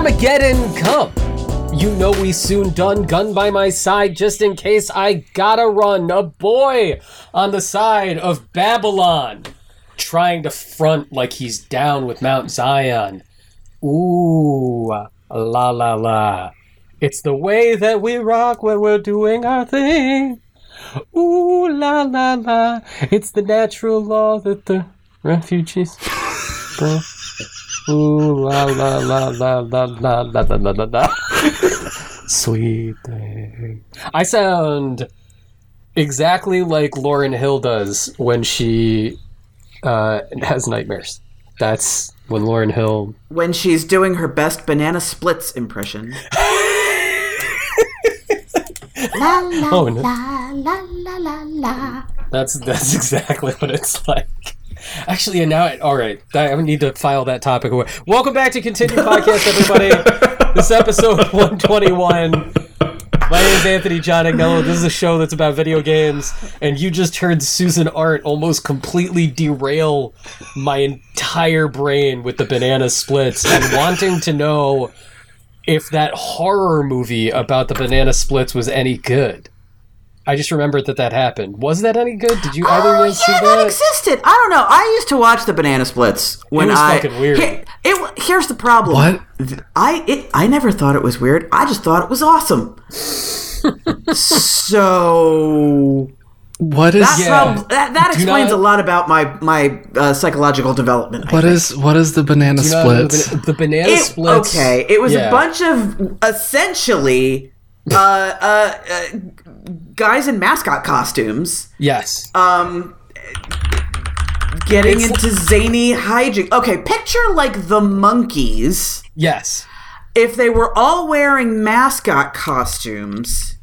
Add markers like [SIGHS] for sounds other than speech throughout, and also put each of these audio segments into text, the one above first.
Armageddon come. You know we soon done, gun by my side just in case I gotta run. A boy on the side of Babylon, trying to front like he's down with Mount Zion. Ooh, la la la. It's the way that we rock when we're doing our thing. Ooh la la la. It's the natural law that the refugees. [LAUGHS] bring. Ooh la la la la la la la la la la la. Sweet thing. I sound exactly like Lauryn Hill does when she uh, has nightmares. That's when Lauryn Hill. When she's doing her best banana splits impression. [LAUGHS] La la Oh, no. la la la la la. That's that's exactly what it's like. [LAUGHS] Actually, and now, it, all right, I need to file that topic away. Welcome back to Continue Podcast, everybody. [LAUGHS] this is episode 121. My name is Anthony John Agnello. This is a show that's about video games, and you just heard Susan Arendt almost completely derail my entire brain with the banana splits and wanting to know if that horror movie about the banana splits was any good. I just remembered that that happened. Was that any good? Did you either Oh of you see yeah, that existed. I don't know. I used to watch the banana splits when it was I. fucking weird. Here- it, here's the problem. What? I it, I never thought it was weird. I just thought it was awesome. so What is that Yeah. prob- that, that explains not- a lot about my my uh, psychological development. I what think. is what is the banana splits? The, the banana It- splits. okay, it was yeah. a bunch of essentially uh, uh, uh, guys in mascot costumes. Yes. um getting It's- into zany hijinks. Okay, picture like the Monkees yes. if they were all wearing mascot costumes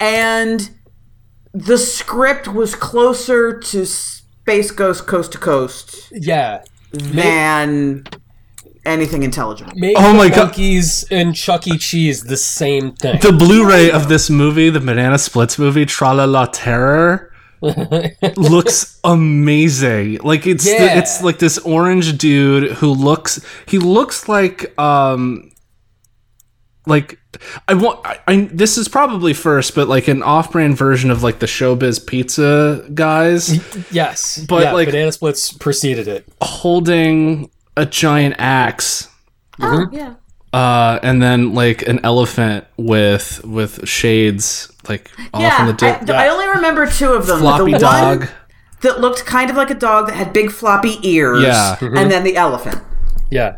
and the script was closer to Space Ghost Coast to Coast Yeah. than anything intelligible. Make Oh the my God. Monkees and Chuck E. Cheese the same thing. the Blu-ray of this movie, the Banana Splits movie, Tra La La Terror, [LAUGHS] looks amazing. Like it's the- Yeah. it's like this orange dude who looks he looks like um like I want I, I this is probably first, but like an off-brand version of like the Showbiz Pizza guys yes. But, yeah, like- banana splits preceded it. holding a giant axe. Oh, yeah. Uh, and then like an elephant with with shades like off in Yeah, the I, di- I only remember two of them. floppy the dog. one that looked kind of like a dog that had big floppy ears. Yeah. And then the elephant. Yeah.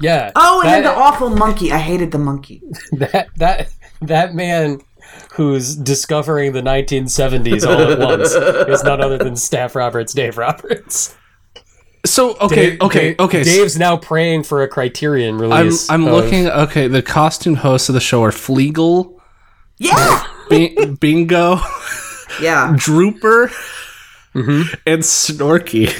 Yeah. Oh, and then the awful monkey. I hated the monkey. [LAUGHS] that that that man who's discovering the 1970s all at once is none other than Staff Roberts, Dave Roberts. So okay, Dave- okay, Dave- okay. Dave's now praying for a Criterion I'm release. I'm of- looking. Okay, the costume hosts of the show are Fleagle, Yeah. Bi- Bingo, Yeah. [LAUGHS] Drooper, Mm-hmm. and Snorky.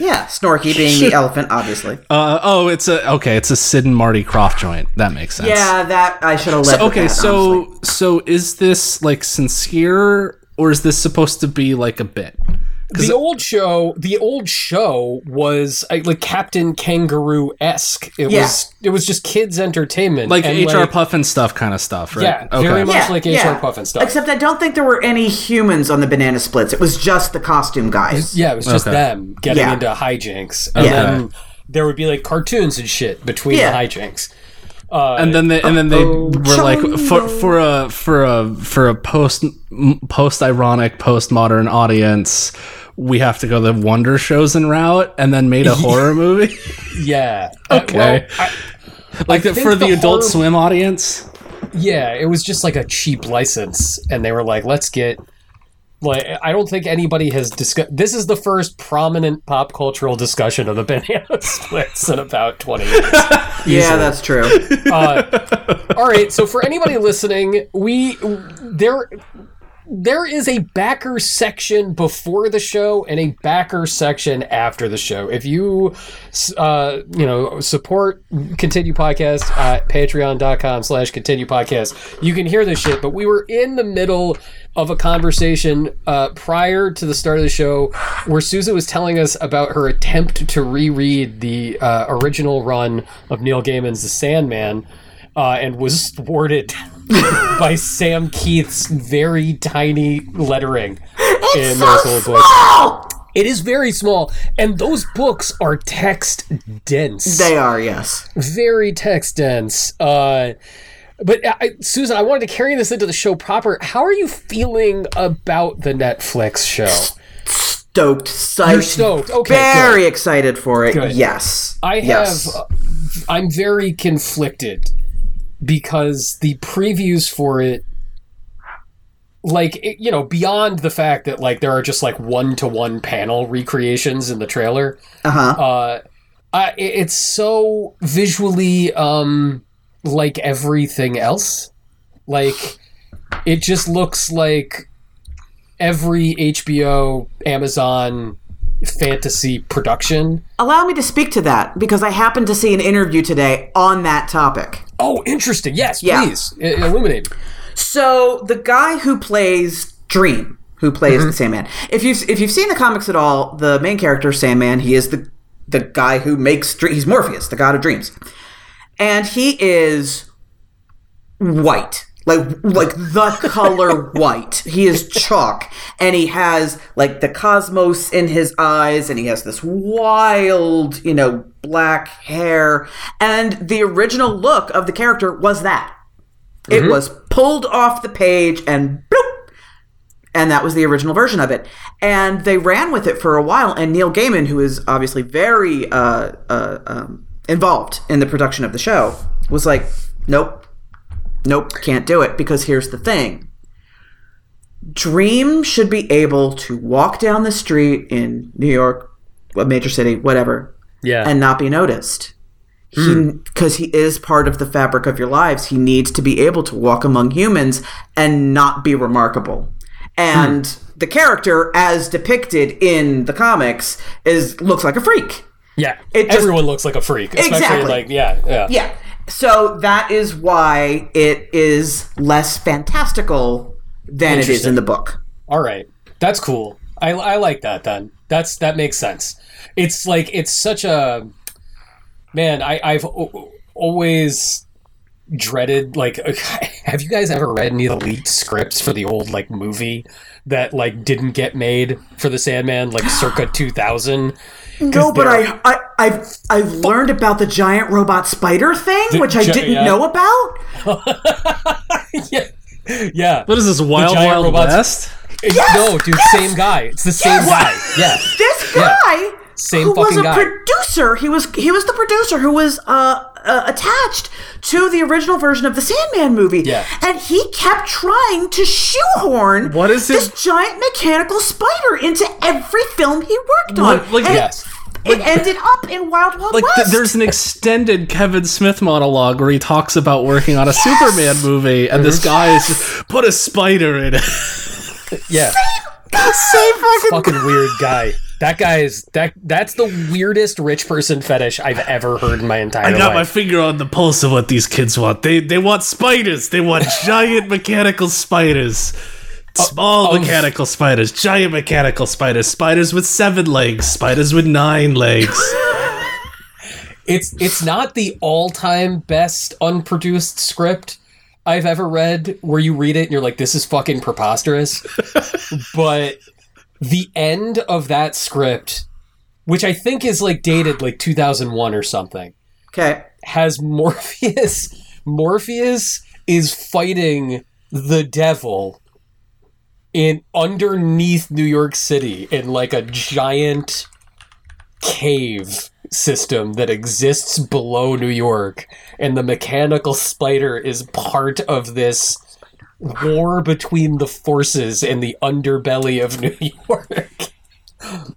Yeah. Snorky being the [LAUGHS] elephant, obviously. Uh, oh, it's a okay. It's a Sid and Marty Krofft joint. That makes sense. Yeah, that I should have led. So, okay, that, so honestly. so is this like sincere or is this supposed to be like a bit? The old show the old show was like captain kangaroo esque it Yeah. was it was just kids entertainment Like HR Pufnstuf kind of stuff, right? yeah okay. very much yeah, like yeah. hr Pufnstuf Except I don't think there were any humans on the banana splits. It was just the costume guys. yeah it was just Okay. them getting into hijinks and then there would be like cartoons and shit between the hijinks uh, and then they and then they Uh-oh, were like for for a for a for a post post ironic postmodern audience we have to go the wonder shows en route and then made a [LAUGHS] horror movie? Yeah. [LAUGHS] Uh, Okay. well, I- like the, for the, the adult horror- swim audience? Yeah it was just like a cheap license and they were like let's get like i don't think anybody has discussed this is the first prominent pop cultural discussion of the [LAUGHS] banana splits in about 20 years [LAUGHS] Yeah, that's true. uh, all right so for anybody listening we there there is a backer section before the show and a backer section after the show. If you, uh, you know, support Continue Podcast at patreon.com slash continue podcast, you can hear this shit. But we were in the middle of a conversation uh, prior to the start of the show where Susan was telling us about her attempt to reread the uh, original run of Neil Gaiman's The Sandman uh, and was thwarted [LAUGHS] by Sam Kieth's very tiny lettering in those old books. Oh, It is very small, and those books are text dense. they are yes. very text dense. Uh, but I, Susan, I wanted to carry this into the show proper. How are you feeling about the Netflix show? Stoked, psyched, You're stoked. Okay, very excited for it. Good. Yes, I have. Yes. uh, I'm very conflicted because the previews for it, like it, you know, beyond the fact that like there are just like one to one panel recreations in the trailer. Uh huh. Uh, I, it's so visually um like everything else. Like it just looks like every HBO, Amazon fantasy production. Allow me to speak to that because I happened to see an interview today on that topic. Oh, interesting. Yes, Yeah. please illuminate. So the guy who plays Dream, who plays mm-hmm. the Sandman, if you've if you've seen the comics at all, the main character Sandman, he is the the guy who makes he's Morpheus, the god of dreams, and he is white. Like like the color white. He is chalk and he has like the cosmos in his eyes and he has this wild, you know, black hair. And the original look of the character was that. It was pulled off the page and bloop, and that was the original version of it. And they ran with it for a while. And Neil Gaiman, who is obviously very uh, uh, um, involved in the production of the show, was like, "Nope, nope, can't do it." Because here's the thing: Dream should be able to walk down the street in New York, a major city, whatever, Yeah. and not be noticed. He hmm. because he is part of the fabric of your lives. He needs to be able to walk among humans and not be remarkable. And hmm. the character, as depicted in the comics, is looks like a freak. yeah. it just- Everyone looks like a freak, especially Exactly. like yeah, yeah. Yeah. So that is why it is less fantastical than it is in the book. All right, that's cool. I, I like that. Then that's that makes sense. It's like it's such a man. I I've o- always dreaded like. [LAUGHS] Have you guys ever read any of the leaked scripts for the old like movie that like didn't get made for the Sandman like circa two thousand? No, but I, I, I've, I've learned about the giant robot spider thing, The which I gi- didn't yeah. know about. [LAUGHS] yeah, yeah. What is this Wild giant Wild robots- West? No, dude, same guy. It's the same guy. Yeah. this Yeah. guy Same who was fucking a guy. producer he was he was the producer who was uh, uh attached to the original version of the sandman movie Yeah. and he kept trying to shoehorn What is this giant mechanical spider into every film he worked on What- like- Yes. it ended up in wild wild Like west there's an extended Kevin Smith monologue where he talks about working on a Superman movie, and this guy is just put a spider in it. [LAUGHS] Yeah. same fucking fucking weird guy. That guy is that. That's the weirdest rich person fetish I've ever heard in my entire life. I got my finger on the pulse of what these kids want. They they want spiders. They want [LAUGHS] giant mechanical spiders. Oh, Small of- mechanical spiders, giant mechanical spiders, spiders with seven legs, spiders with nine legs. [LAUGHS] It's it's not the all time best unproduced script I've ever read. Where you read it and you're like, this is fucking preposterous. [LAUGHS] but the end of that script, which I think is like dated like 2001 or something, okay has Morpheus. Morpheus is fighting the devil in underneath New York City in like a giant cave system that exists below New York and the mechanical spider is part of this war between the forces in the underbelly of New [LAUGHS] York.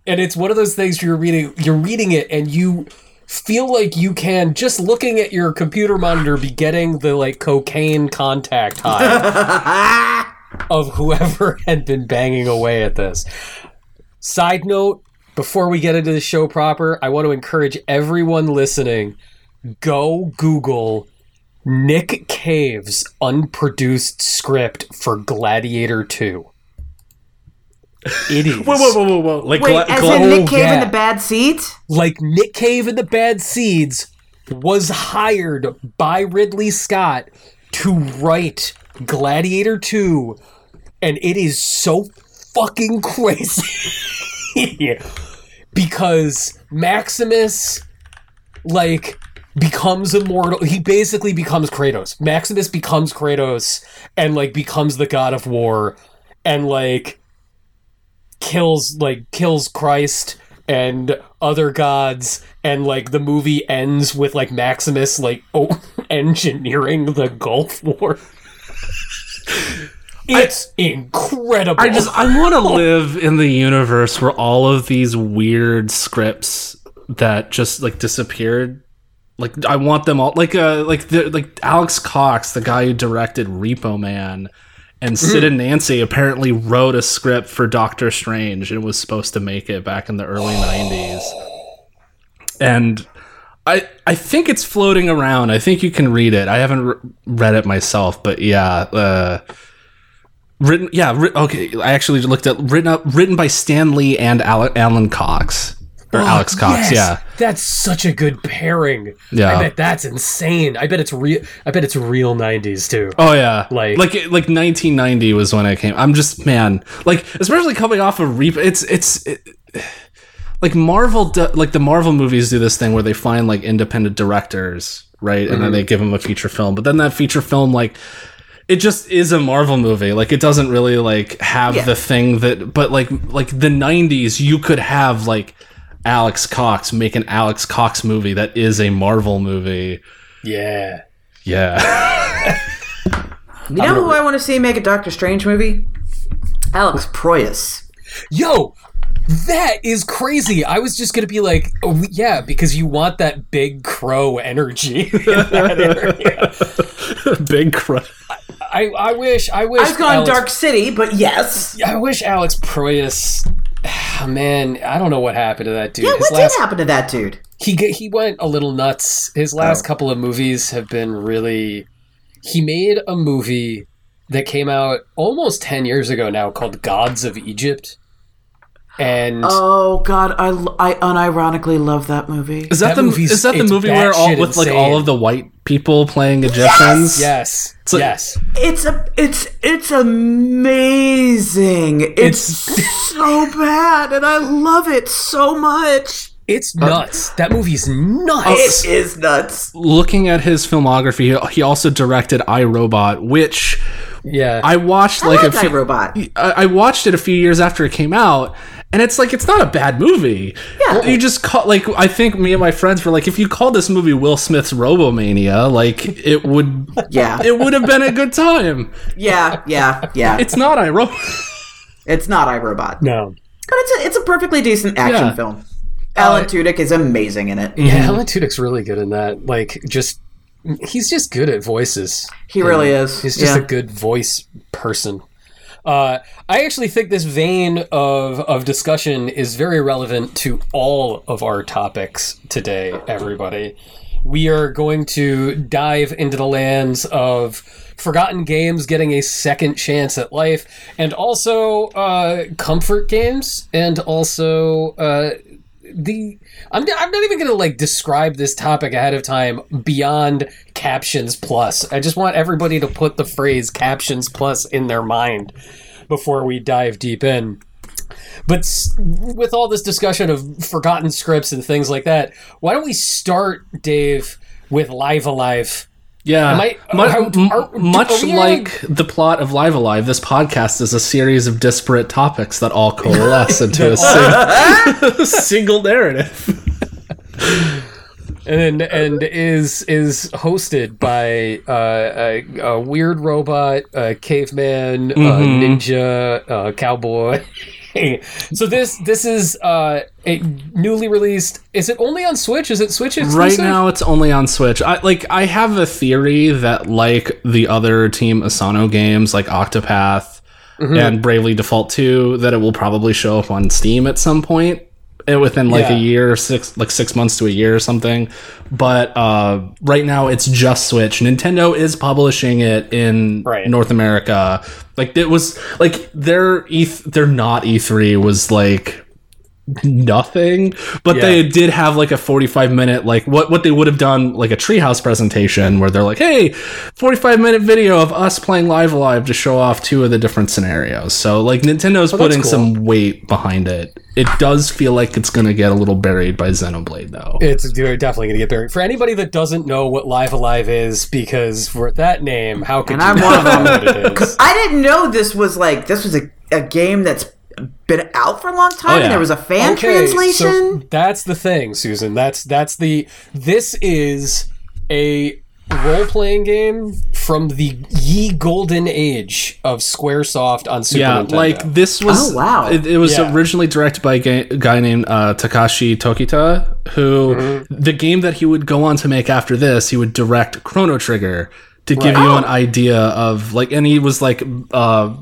and it's one of those things you're reading you're reading it and you feel like you can just looking at your computer monitor be getting the like cocaine contact high [LAUGHS] of whoever had been banging away at this. Side note, before we get into the show proper, I want to encourage everyone listening go Google Nick Cave's unproduced script for Gladiator 2. It [LAUGHS] is Whoa, whoa, whoa, whoa, whoa! Like, Wait, gla- as gla- in Nick oh, Cave in yeah. the bad seat? like Nick Cave and the Bad Seeds was hired by Ridley Scott to write Gladiator 2 and it is so fucking [LAUGHS] crazy because Maximus like becomes immortal he basically becomes Kratos Maximus becomes Kratos and like becomes the god of war and like kills like kills Christ and other gods and like the movie ends with like Maximus like [LAUGHS] oh, engineering the Gulf War. [LAUGHS] It's incredible. I just I want to live in the universe where all of these weird scripts that just like disappeared. Like I want them all. Like uh, like the like Alex Cox, the guy who directed Repo Man, and Sid and Nancy apparently wrote a script for Doctor Strange and was supposed to make it back in the early '90s. And I I think it's floating around. I think you can read it. I haven't re- read it myself, but yeah. Uh, Written, yeah, writ- okay. I actually looked at written up, written by Stan Lee and Alan Cox or Alex Cox. Yes, Yeah, That's such a good pairing. Yeah. I bet that's insane. I bet it's real I bet it's real 90s too. Oh yeah, Like- like like like 1990 was when I came. I'm just man, like especially coming off of Reap. It's it's it, like Marvel. Like the Marvel movies do this thing where they find like independent directors, right, and then mm-hmm. they give them a feature film. But then that feature film like. It just is a Marvel movie. Like it doesn't really like have Yeah. the thing that but like like the 90s you could have like Alex Cox make an Alex Cox movie that is a Marvel movie. Yeah. Yeah. [LAUGHS] You know who I want to see make a Doctor Strange movie? Alex Proyas. Yo, that is crazy. I was just gonna be like, oh, yeah, because you want that big crow energy. [LAUGHS] in that area. [LAUGHS] Big crow. I, I wish I wish I was going Alex, Dark City, but yes. I wish Alex Proyas. [SIGHS] Man, I don't know what happened to that dude. Yeah, His what last- did happen to that dude? he he went a little nuts. His last Oh. couple of movies have been really. He made a movie that came out almost ten years ago now called Gods of Egypt, and Oh God, I, I unironically love that movie. Is that, That the is that the movie where all batshit with like all of the white people playing Egyptians? yes, like- yes, It's a, it's, it's amazing. It's, so bad, and I love it so much. It's uh, nuts. that movie is nuts. It is nuts. Looking at his filmography, he- he also directed I Robot, which yeah, I watched like a like few, iRobot. I I watched it a few years after it came out, and it's like it's not a bad movie. Yeah. you just call like I think me and my friends were like, if you called this movie Will Smith's Robomania, like it would, [LAUGHS] Yeah, it would have been a good time. yeah, yeah, yeah. It's, [LAUGHS] It's not I Robot. not iRobot, no. but it's a, it's a perfectly decent action Yeah. film. Alan Tudyk is amazing in it. Yeah, Alan Tudyk's really good in that. Like, just he's just good at voices. He really is. He's just yeah. a good voice person. Uh, I actually think this vein of, of discussion is very relevant to all of our topics today, everybody. We are going to dive into the lands of forgotten games getting a second chance at life, and also uh, comfort games, and also uh, the I'm, I'm not even gonna like describe this topic ahead of time beyond captions plus. I just want everybody to put the phrase captions plus in their mind before we dive deep in. But with all this discussion of forgotten scripts and things like that why don't we start dave with live alive Yeah, I- Mu- are- are- much like the plot of Live Alive, this podcast is a series of disparate topics that all coalesce [LAUGHS] into a sing- [LAUGHS] single narrative. [LAUGHS] and and is is hosted by uh, a, a weird robot, a caveman, a ninja, a cowboy. So this this is uh, a newly released. Is it only on Switch? Is it Switch exclusive? Right now, it's only on Switch. I like. I have a theory that, like the other Team Asano games, like Octopath, and Bravely Default 2 that it will probably show up on Steam at some point within like Yeah. a year, six like six months to a year or something. But uh, right now it's just Switch. Nintendo is publishing it in Right. North America. Like it was like their E their not E3 was like nothing but Yeah. they did have like a 45 minute like what what they would have done like a treehouse presentation where they're like hey 45 minute video of us playing live alive to show off two of the different scenarios so like nintendo's oh, putting cool. some weight behind it it does feel like it's gonna get a little buried by xenoblade though It's you're definitely gonna get buried. For anybody that doesn't know what Live Alive is, because for that name, how could And I'm one of know them. what it is? [LAUGHS] I didn't know this was like this was a, a game that's been out for a long time Oh, yeah. and there was a fan translation. So that's the thing, Susan. That's that's the this is a role playing game from the ye golden age of SquareSoft on Super yeah Nintendo. like this was Oh, wow. it, it was Yeah. originally directed by a ga- guy named uh, takashi tokita who Mm-hmm. the game that he would go on to make after this he would direct chrono trigger to give you Oh. an idea of like and he was like uh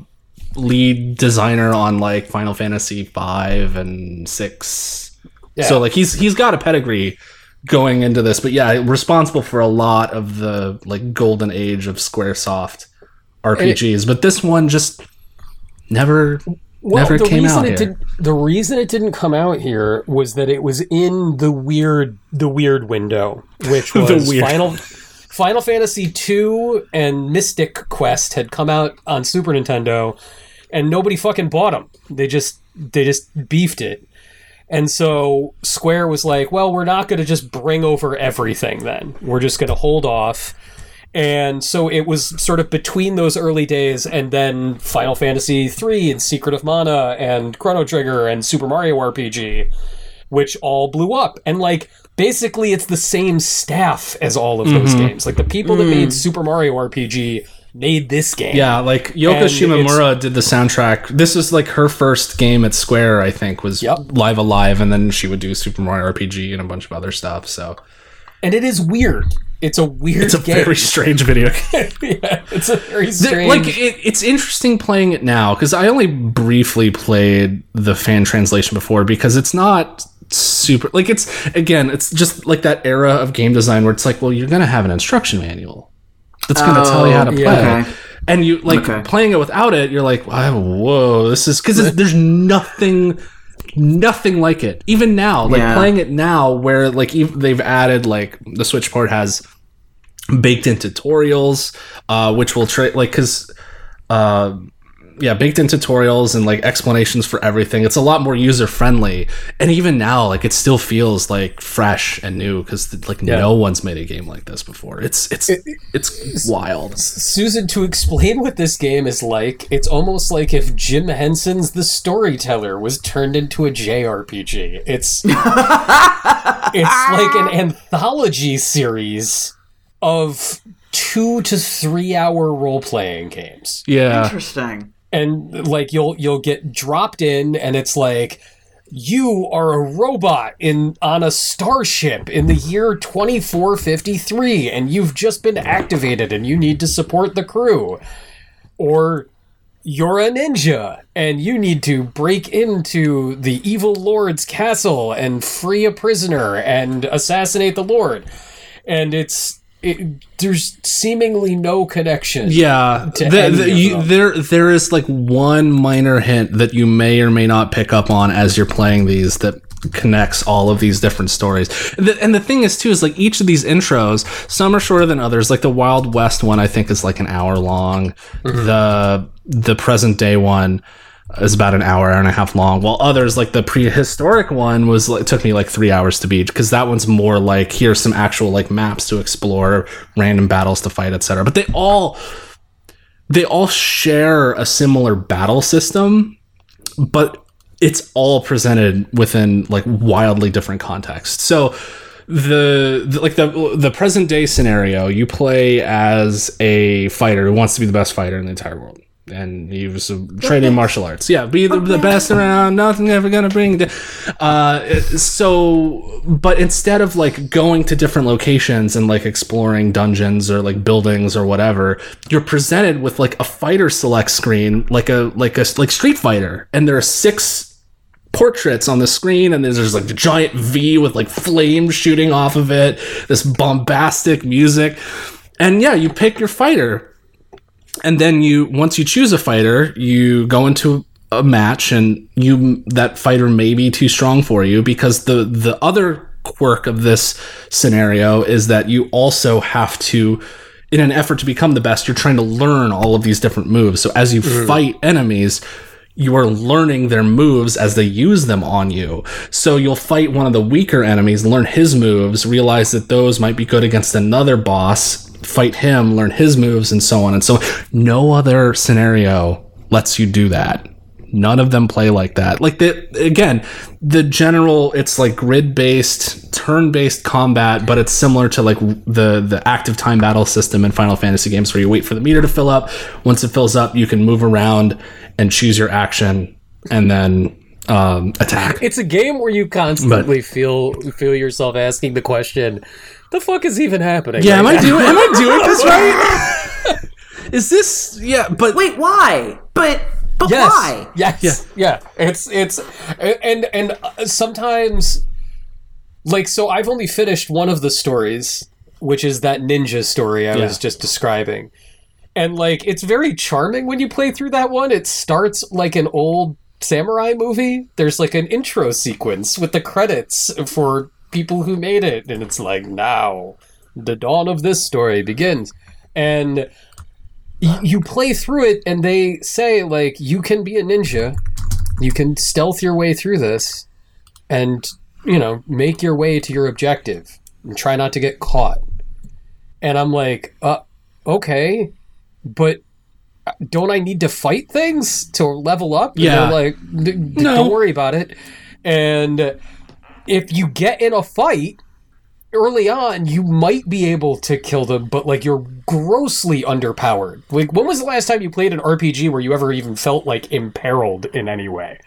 lead designer on like final fantasy 5 and 6 Yeah. so like he's he's got a pedigree going into this but yeah responsible for a lot of the like golden age of squaresoft rpgs but this one just never Well, never the came reason out it here. did the reason it didn't come out here was that it was in the weird the weird window, which [LAUGHS] The was weird- Final Final Fantasy two and Mystic Quest had come out on Super Nintendo, and nobody fucking bought them. They just they just beefed it. And so Square was like, well, we're not going to just bring over everything then. We're just going to hold off. And so it was sort of between those early days and then Final Fantasy III and Secret of Mana and Chrono Trigger and Super Mario RPG, which all blew up. And like basically it's the same staff as all of those mm-hmm. games. Like the people that made mm. Super Mario RPG made this game. Yeah, like Yoko And Shimomura did the soundtrack. This was like her first game at Square, I think, was Yep. Live Alive, and then she would do Super Mario RPG and a bunch of other stuff. So And it is weird. It's a weird it's a game. very strange video [LAUGHS] game. yeah, it's a very strange. like it, it's interesting playing it now because I only briefly played the fan translation before because it's not super like it's again it's just like that era of game design where it's like well you're gonna have an instruction manual that's gonna tell you how to play yeah. Okay. and you like Okay. playing it without it you're like whoa this is because [LAUGHS] there's nothing nothing like it even now like Yeah. playing it now where like they've added like the switch port has baked in tutorials uh which will tra- like because uh yeah baked in tutorials and like explanations for everything it's a lot more user friendly and even now like it still feels like fresh and new because like no one's made a game like this before it's it's it's wild Susan, to explain what this game is like, it's almost like if Jim Henson's The Storyteller was turned into a JRPG. It's [LAUGHS] it's like an anthology series of two to three hour role playing games. yeah Interesting. And like you'll you'll get dropped in and it's like you are a robot in on a starship in the year 2453 and you've just been activated and you need to support the crew. Or you're a ninja and you need to break into the evil lord's castle and free a prisoner and assassinate the lord. And it's it, there's seemingly no connection Yeah, to the- the- you- there there is like one minor hint that you may or may not pick up on as you're playing these that connects all of these different stories. And the, and the thing is too is like each of these intros, some are shorter than others. Like the Wild West one, I think is like an hour long. Mm-hmm. The the present day one is about an hour, and a half long, while others like the prehistoric one was like took me like three hours to beat because that one's more like here's some actual like maps to explore, random battles to fight, etc. But they all they all share a similar battle system, but it's all presented within like wildly different contexts. So the, the like the the present day scenario, you play as a fighter who wants to be the best fighter in the entire world. And he was training martial arts. Yeah, be the, the best around. Nothing ever gonna bring. Da- uh, so, but instead of like going to different locations and like exploring dungeons or like buildings or whatever, you're presented with like a fighter select screen, like a like a like Street Fighter, and there are six portraits on the screen and there's, there's like a giant V with like flames shooting off of it, this bombastic music. And yeah, you pick your fighter. And then you once you choose a fighter, you go into a match and you that fighter may be too strong for you because the the other quirk of this scenario is that you also have to in an effort to become the best, you're trying to learn all of these different moves. So as you mm-hmm. fight enemies, you are learning their moves as they use them on you. So you'll fight one of the weaker enemies, learn his moves, realize that those might be good against another boss, fight him, learn his moves, and so on and so on. No other scenario lets you do that. None of them play like that. Like the again, the general it's like grid based, turn based combat, but it's similar to like the the active time battle system in Final Fantasy games where you wait for the meter to fill up. Once it fills up, you can move around and choose your action and then um, attack. It's a game where you constantly feel feel yourself asking the question, "The fuck is even happening?" Yeah, am right I doing am I doing this right? [LAUGHS] Is this yeah, but Wait, why? But but Yes. why? Yes. Yeah. It's it's and and uh, sometimes like so I've only finished one of the stories, which is that ninja story I Yeah. was just describing. And like it's very charming when you play through that one. It starts like an old samurai movie. There's like an intro sequence with the credits for people who made it and it's like now the dawn of this story begins. And y- you play through it and they say like you can be a ninja you can stealth your way through this and you know make your way to your objective and try not to get caught and i'm like uh okay but don't i need to fight things to level up Yeah. they're like "D- d- No. don't worry about it and if you get in a fight early on you might be able to kill them but like you're grossly underpowered like when was the last time you played an rpg where you ever even felt like imperiled in any way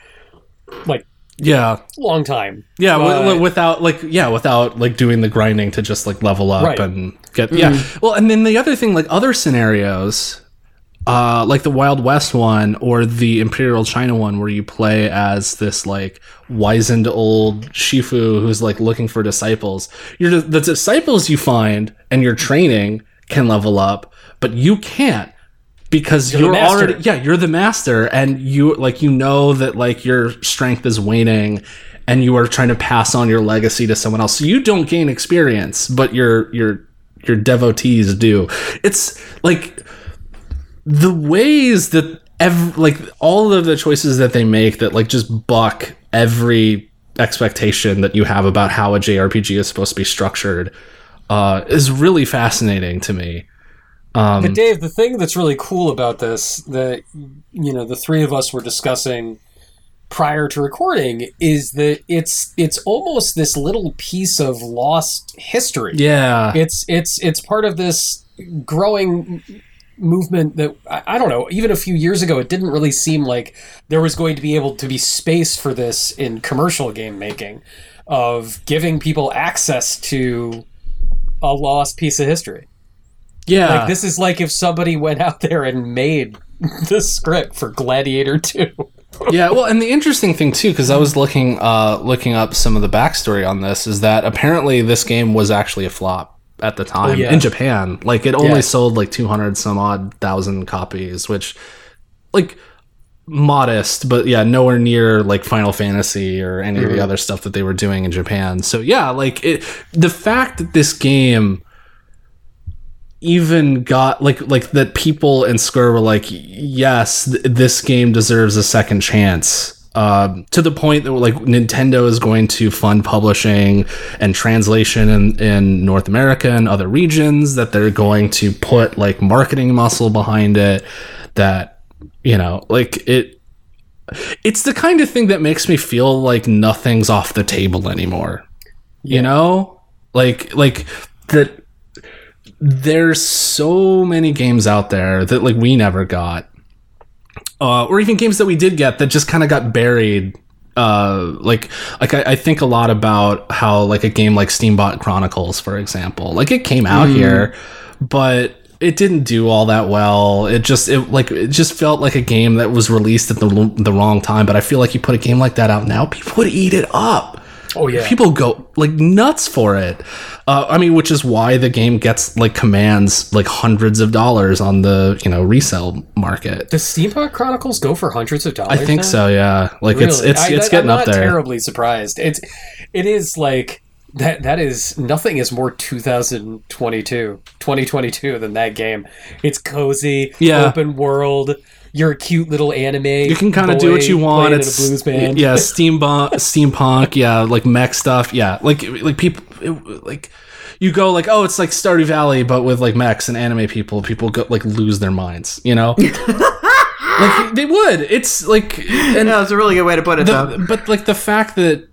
like yeah. long time Yeah, Uh, without like yeah, without like doing the grinding to just like level up Right. and get yeah. Well, and then the other thing, like other scenarios, uh, like the Wild West one or the Imperial China one, where you play as this like wizened old Shifu who's like looking for disciples. You're the disciples you find and your training can level up, but you can't because You're you're, already yeah you're the master and you like you know that like your strength is waning and you are trying to pass on your legacy to someone else. So you don't gain experience but your your your devotees do. It's like the ways that ev- like all of the choices that they make that like just buck every expectation that you have about how a JRPG is supposed to be structured uh, is really fascinating to me. Um, But Dave, the thing that's really cool about this that you know the three of us were discussing prior to recording is that it's it's almost this little piece of lost history. yeah, It's it's it's part of this growing movement that I, I don't know. Even a few years ago, it didn't really seem like there was going to be able to be space for this in commercial game making, of giving people access to a lost piece of history. yeah. Like this is like if somebody went out there and made [LAUGHS] the script for Gladiator 2. [LAUGHS] yeah well and the interesting thing too because i was looking uh looking up some of the backstory on this is that apparently this game was actually a flop at the oh, time yeah. in japan like it only Yeah. sold like 200 some odd thousand copies which like modest but yeah nowhere near like final fantasy or any of the mm-hmm. other stuff that they were doing in japan so yeah like it the fact that this game even got like like that people in Square were like, yes, th- this game deserves a second chance. Um, to the point that like Nintendo is going to fund publishing and translation in, in North America and other regions. That they're going to put like marketing muscle behind it. That you know, like it. It's the kind of thing that makes me feel like nothing's off the table anymore. You know, like like that there's so many games out there that like we never got uh, or even games that we did get that just kind of got buried. Uh, like like I, I think a lot about how like a game like Steambot Chronicles, for example, like it came out here, but it didn't do all that well. It just it like it just felt like a game that was released at the the wrong time. But I feel like you put a game like that out now, people would eat it up Oh yeah. people go like nuts for it. Uh, I mean, which is why the game gets like commands like hundreds of dollars on the you know resale market. Does Steampunk Chronicles go for hundreds of dollars? I think now? so. Yeah, like it's Really? it's I- it's I- getting I'm up there. Terribly surprised. It's it is like that. That is nothing is more 2022, 2022 than that game. It's cozy, Yeah. open world. You're a cute little anime. You can kind of do what you want. It's a blues band. yeah, [LAUGHS] steampunk, steampunk, yeah, like mech stuff, yeah, like like people it- like. You go like, oh, it's like Stardew Valley, but with like mechs and anime people. People go like lose their minds, you know. [LAUGHS] like they would. It's like, and No, it's a really good way to put it, though. the, but like the fact that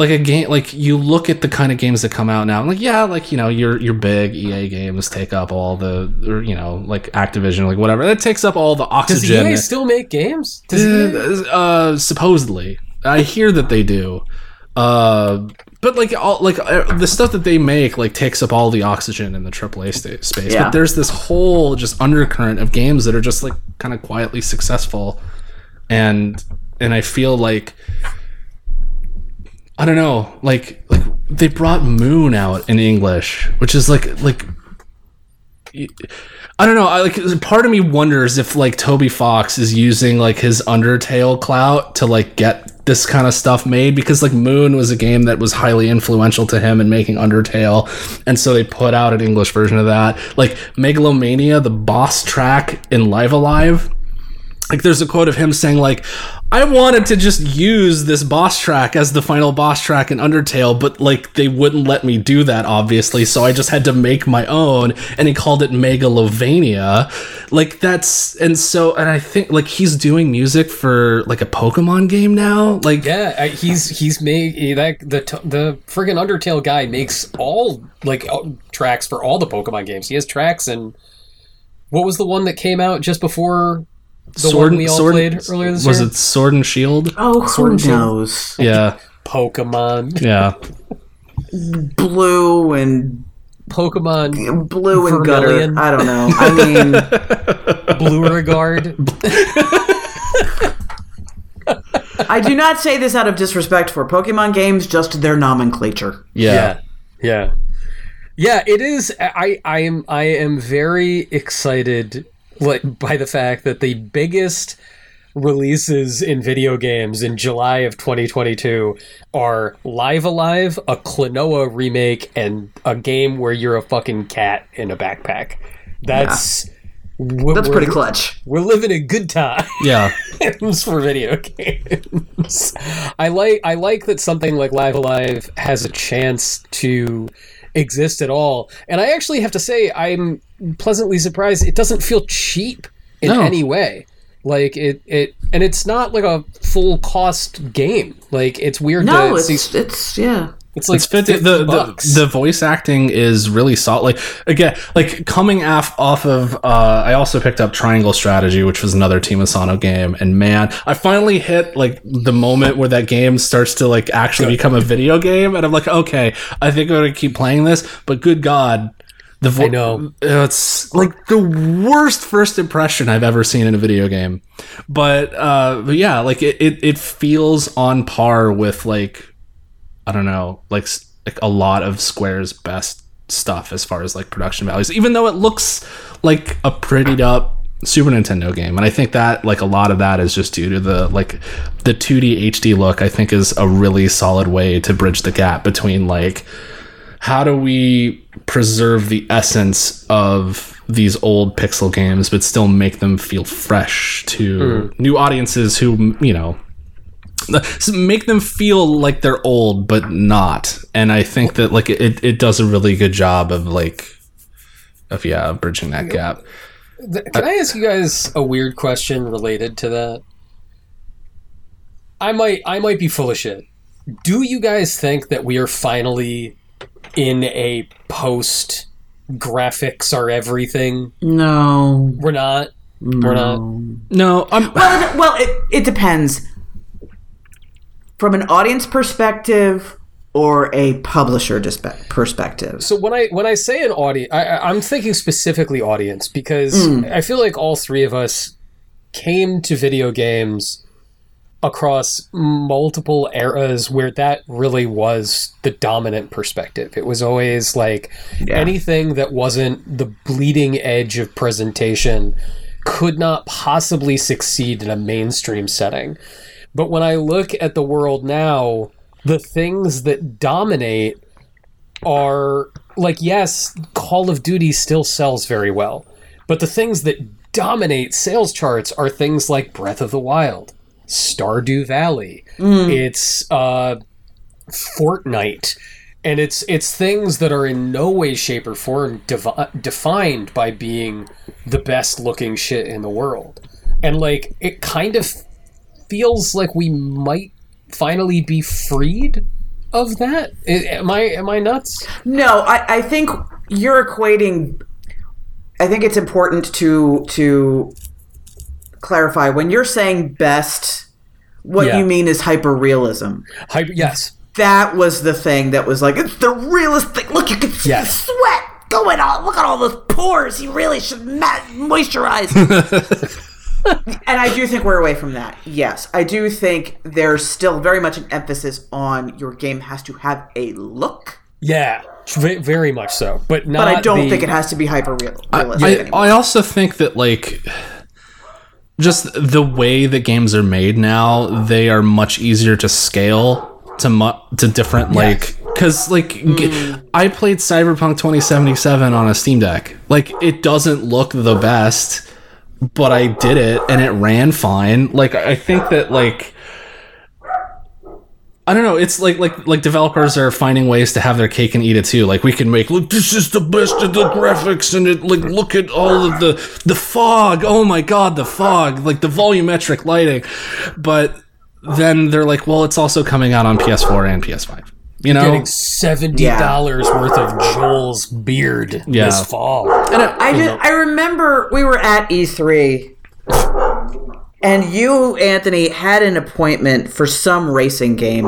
like a game like you look at the kind of games that come out now like yeah like you know your your big ea games take up all the or you know like activision like whatever that takes up all the oxygen Does oxygen EA still make games? Does EA? uh, uh, supposedly i hear that they do uh but like all like uh, the stuff that they make like takes up all the oxygen in the AAA sta- space. Yeah. But there's this whole just undercurrent of games that are just like kind of quietly successful, and and I feel like I don't know, like like they brought Moon out in English, which is like like I don't know. I like part of me wonders if like Toby Fox is using like his Undertale clout to like get this kind of stuff made because like Moon was a game that was highly influential to him in making Undertale, and so they put out an English version of that. Like Megalomania, the boss track in Live Alive, like there's a quote of him saying like i wanted to just use this boss track as the final boss track in undertale but like they wouldn't let me do that obviously so i just had to make my own and he called it megalovania like that's and so and i think like he's doing music for like a pokemon game now like Yeah, he's he's made that the the friggin' Undertale guy makes all like tracks for all the Pokemon games. He has tracks and what was the one that came out just before the one we all played earlier this was year? it sword and shield Oh, who Sword and Shield. knows? yeah Pokemon, yeah Blue and Pokemon blue and Vermilion. gutter. I don't know. I mean, [LAUGHS] Blue Regard. I do not say this out of disrespect for Pokemon games, just their nomenclature. yeah, yeah, yeah, yeah. It is. I I am I am very excited like by the fact that the biggest releases in video games in July of 2022 are Live Alive, a Klonoa remake, and a game where you're a fucking cat in a backpack. That's we're, That's pretty we're- clutch. We're living a good time yeah [LAUGHS] for video games. I like I like that something like Live Alive has a chance to exist at all. And I actually have to say I'm pleasantly surprised it doesn't feel cheap in No. any way. Like it it and it's not like a full cost game. Like it's weird No, to see it's it's yeah. it's like it's 50, 50 the, the the voice acting is really solid like again like coming off off of uh i also picked up triangle strategy which was another team asano game and man i finally hit like the moment where that game starts to like actually become a video game and i'm like okay i think i'm gonna keep playing this but good god the vo- I know. it's like the worst first impression I've ever seen in a video game. But uh but yeah, like it, it, it feels on par with like I don't know, like, like a lot of Square's best stuff as far as like production values, even though it looks like a prettied up Super Nintendo game. And I think that like a lot of that is just due to the like the 2D HD look, I think is a really solid way to bridge the gap between like how do we preserve the essence of these old pixel games but still make them feel fresh to hmm. new audiences who you know make them feel like they're old but not and i think that like it, it does a really good job of like of yeah bridging that gap Can I ask you guys a weird question related to that? I might I might be full of shit. Do you guys think that we are finally in a post graphics are everything? No. We're not. We're not. No, I'm. Well, it, well, it, it depends. From an audience perspective or a publisher dispe- perspective. So when I when I say an audience, I, I- I'm thinking specifically audience because hmm. I feel like all three of us came to video games across multiple eras where that really was the dominant perspective. It was always like anything that wasn't the bleeding edge of presentation could not possibly succeed in a mainstream setting. But when I look at the world now, the things that dominate are like yes, Call of Duty still sells very well, but the things that dominate sales charts are things like Breath of the Wild, Stardew Valley, it's uh, Fortnite, and it's it's things that are in no way, shape, or form devi- defined by being the best looking shit in the world, and like it kind of feels like we might finally be freed of that. Am I am I nuts? No, I, I think you're equating. I think it's important to to clarify when you're saying best. What Yeah. you mean is hyper realism. Hyper, yes. That was the thing that was like it's the realest thing. Look, you can see Yes. the sweat going on. Look at all those pores. you really should ma- moisturize. [LAUGHS] and I do think we're away from that. Yes, I do think there's still very much an emphasis on your game has to have a look, Yeah, very much so. But not. but I don't the- think it has to be hyper realistic I, anymore. I also think that like just the way that games are made now, they are much easier to scale to mu- to different like because like g- I played Cyberpunk 2077 on a Steam Deck. Like it doesn't look the best, but I did it and it ran fine. Like I think that like. I don't know. It's like like like developers are finding ways to have their cake and eat it too. Like we can make look. This is the best of the graphics, and it like look at all of the the fog. Oh my god, the fog! Like the volumetric lighting. But then they're like, well, it's also coming out on PS4 and PS5. You know, getting seventy dollars worth of Joel's beard Yeah. this fall. And I- I just, I remember we were at E3, and you, Anthony, had an appointment for some racing game.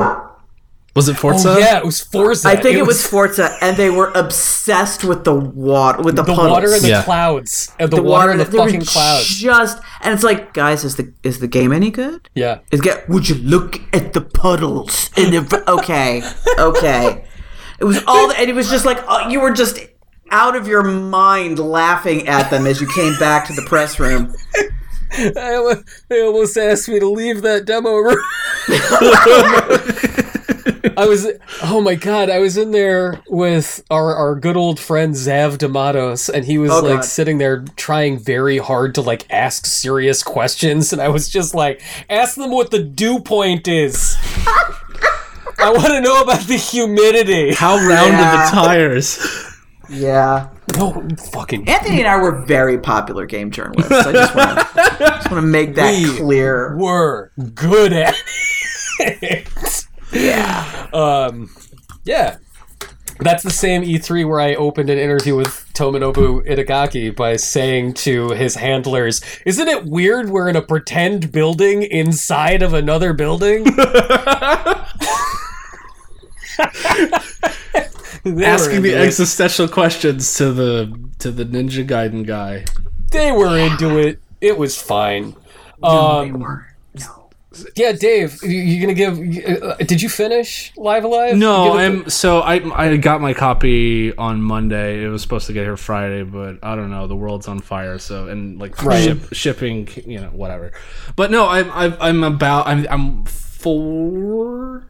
was it Forza? Oh, yeah, it was Forza. I think it, was Forza, and they were obsessed with the water, with the, the puddles. water in the Yeah. clouds. And the, water in the they were fucking clouds. Just, and it's like, guys, is the is the game any good? Yeah. Is get? Would you look at the puddles in the? Okay, okay. It was all, and it was just like uh, you were just out of your mind laughing at them as you came back to the press room. I, al- they almost asked me to leave that demo room. I was, oh my god, I was in there with our, our good old friend Zav D'Amatos, and he was Oh, like God. sitting there trying very hard to like ask serious questions, and I was just like, ask them what the dew point is. I want to know about the humidity. How round Yeah. are the tires? Yeah. No, fucking. Anthony and I were very popular game journalists. I just want to just want to make that [LAUGHS] We clear. We're good at it. Yeah. Um, yeah. That's the same E3 where I opened an interview with Tomonobu Itagaki by saying to his handlers, Isn't it weird we're in a pretend building inside of another building? [LAUGHS] [LAUGHS] They Asking the into it. existential questions to the to the Ninja Gaiden guy. They were into it. It was fine. Um, yeah, Dave, you, you gonna give? Uh, did you finish Live A Live? No, Give it- I'm so I I got my copy on Monday. It was supposed to get here Friday, but I don't know. The world's on fire, so and like Right. ship, shipping, you know, whatever. But no, I'm I'm, I'm about I'm I'm four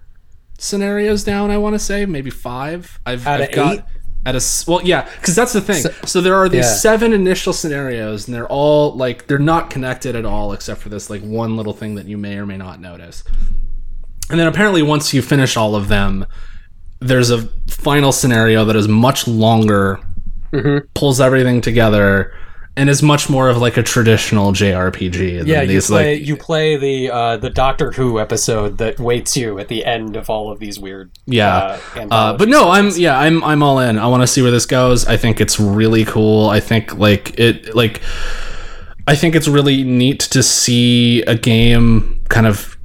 scenarios down. I want to say maybe five. I've I've got eight? at a well, yeah, because that's the thing. So, there are these yeah. seven initial scenarios, and they're all like they're not connected at all, except for this like one little thing that you may or may not notice. And then apparently, once you finish all of them, there's a final scenario that is much longer, Mm-hmm. pulls everything together, and is much more of like a traditional JRPG. than Yeah, you these, play like, you play the uh, the Doctor Who episode that waits you at the end of all of these weird. yeah. uh, Uh, but no, I'm yeah, I'm I'm all in. I want to see where this goes. I think it's really cool. I think like it like I think it's really neat to see a game kind of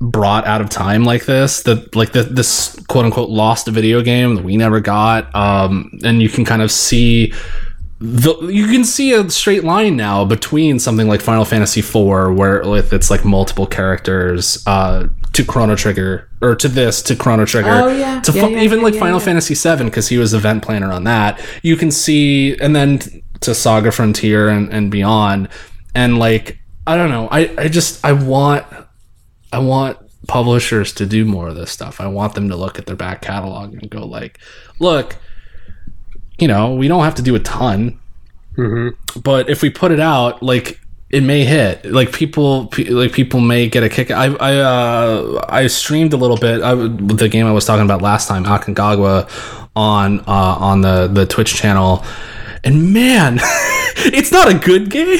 brought out of time like this that like the, this quote unquote lost video game that we never got um and you can kind of see the, you can see a straight line now between something like Final Fantasy IV, where with it's like multiple characters, uh, to Chrono Trigger, or to this to Chrono Trigger, Oh, yeah. to Yeah, fu- yeah, even yeah, like Final. Fantasy VII because he was event planner on that. You can see, and then to Saga Frontier and, and beyond, and like I don't know, I I just I want I want publishers to do more of this stuff. I want them to look at their back catalog and go like, look, you know, we don't have to do a ton, but if we put it out, like it may hit. Like people, pe- like people may get a kick. I I uh, I streamed a little bit. I, with the game I was talking about last time, Aconcagua, on uh, on the the Twitch channel, and man, [LAUGHS] it's not a good game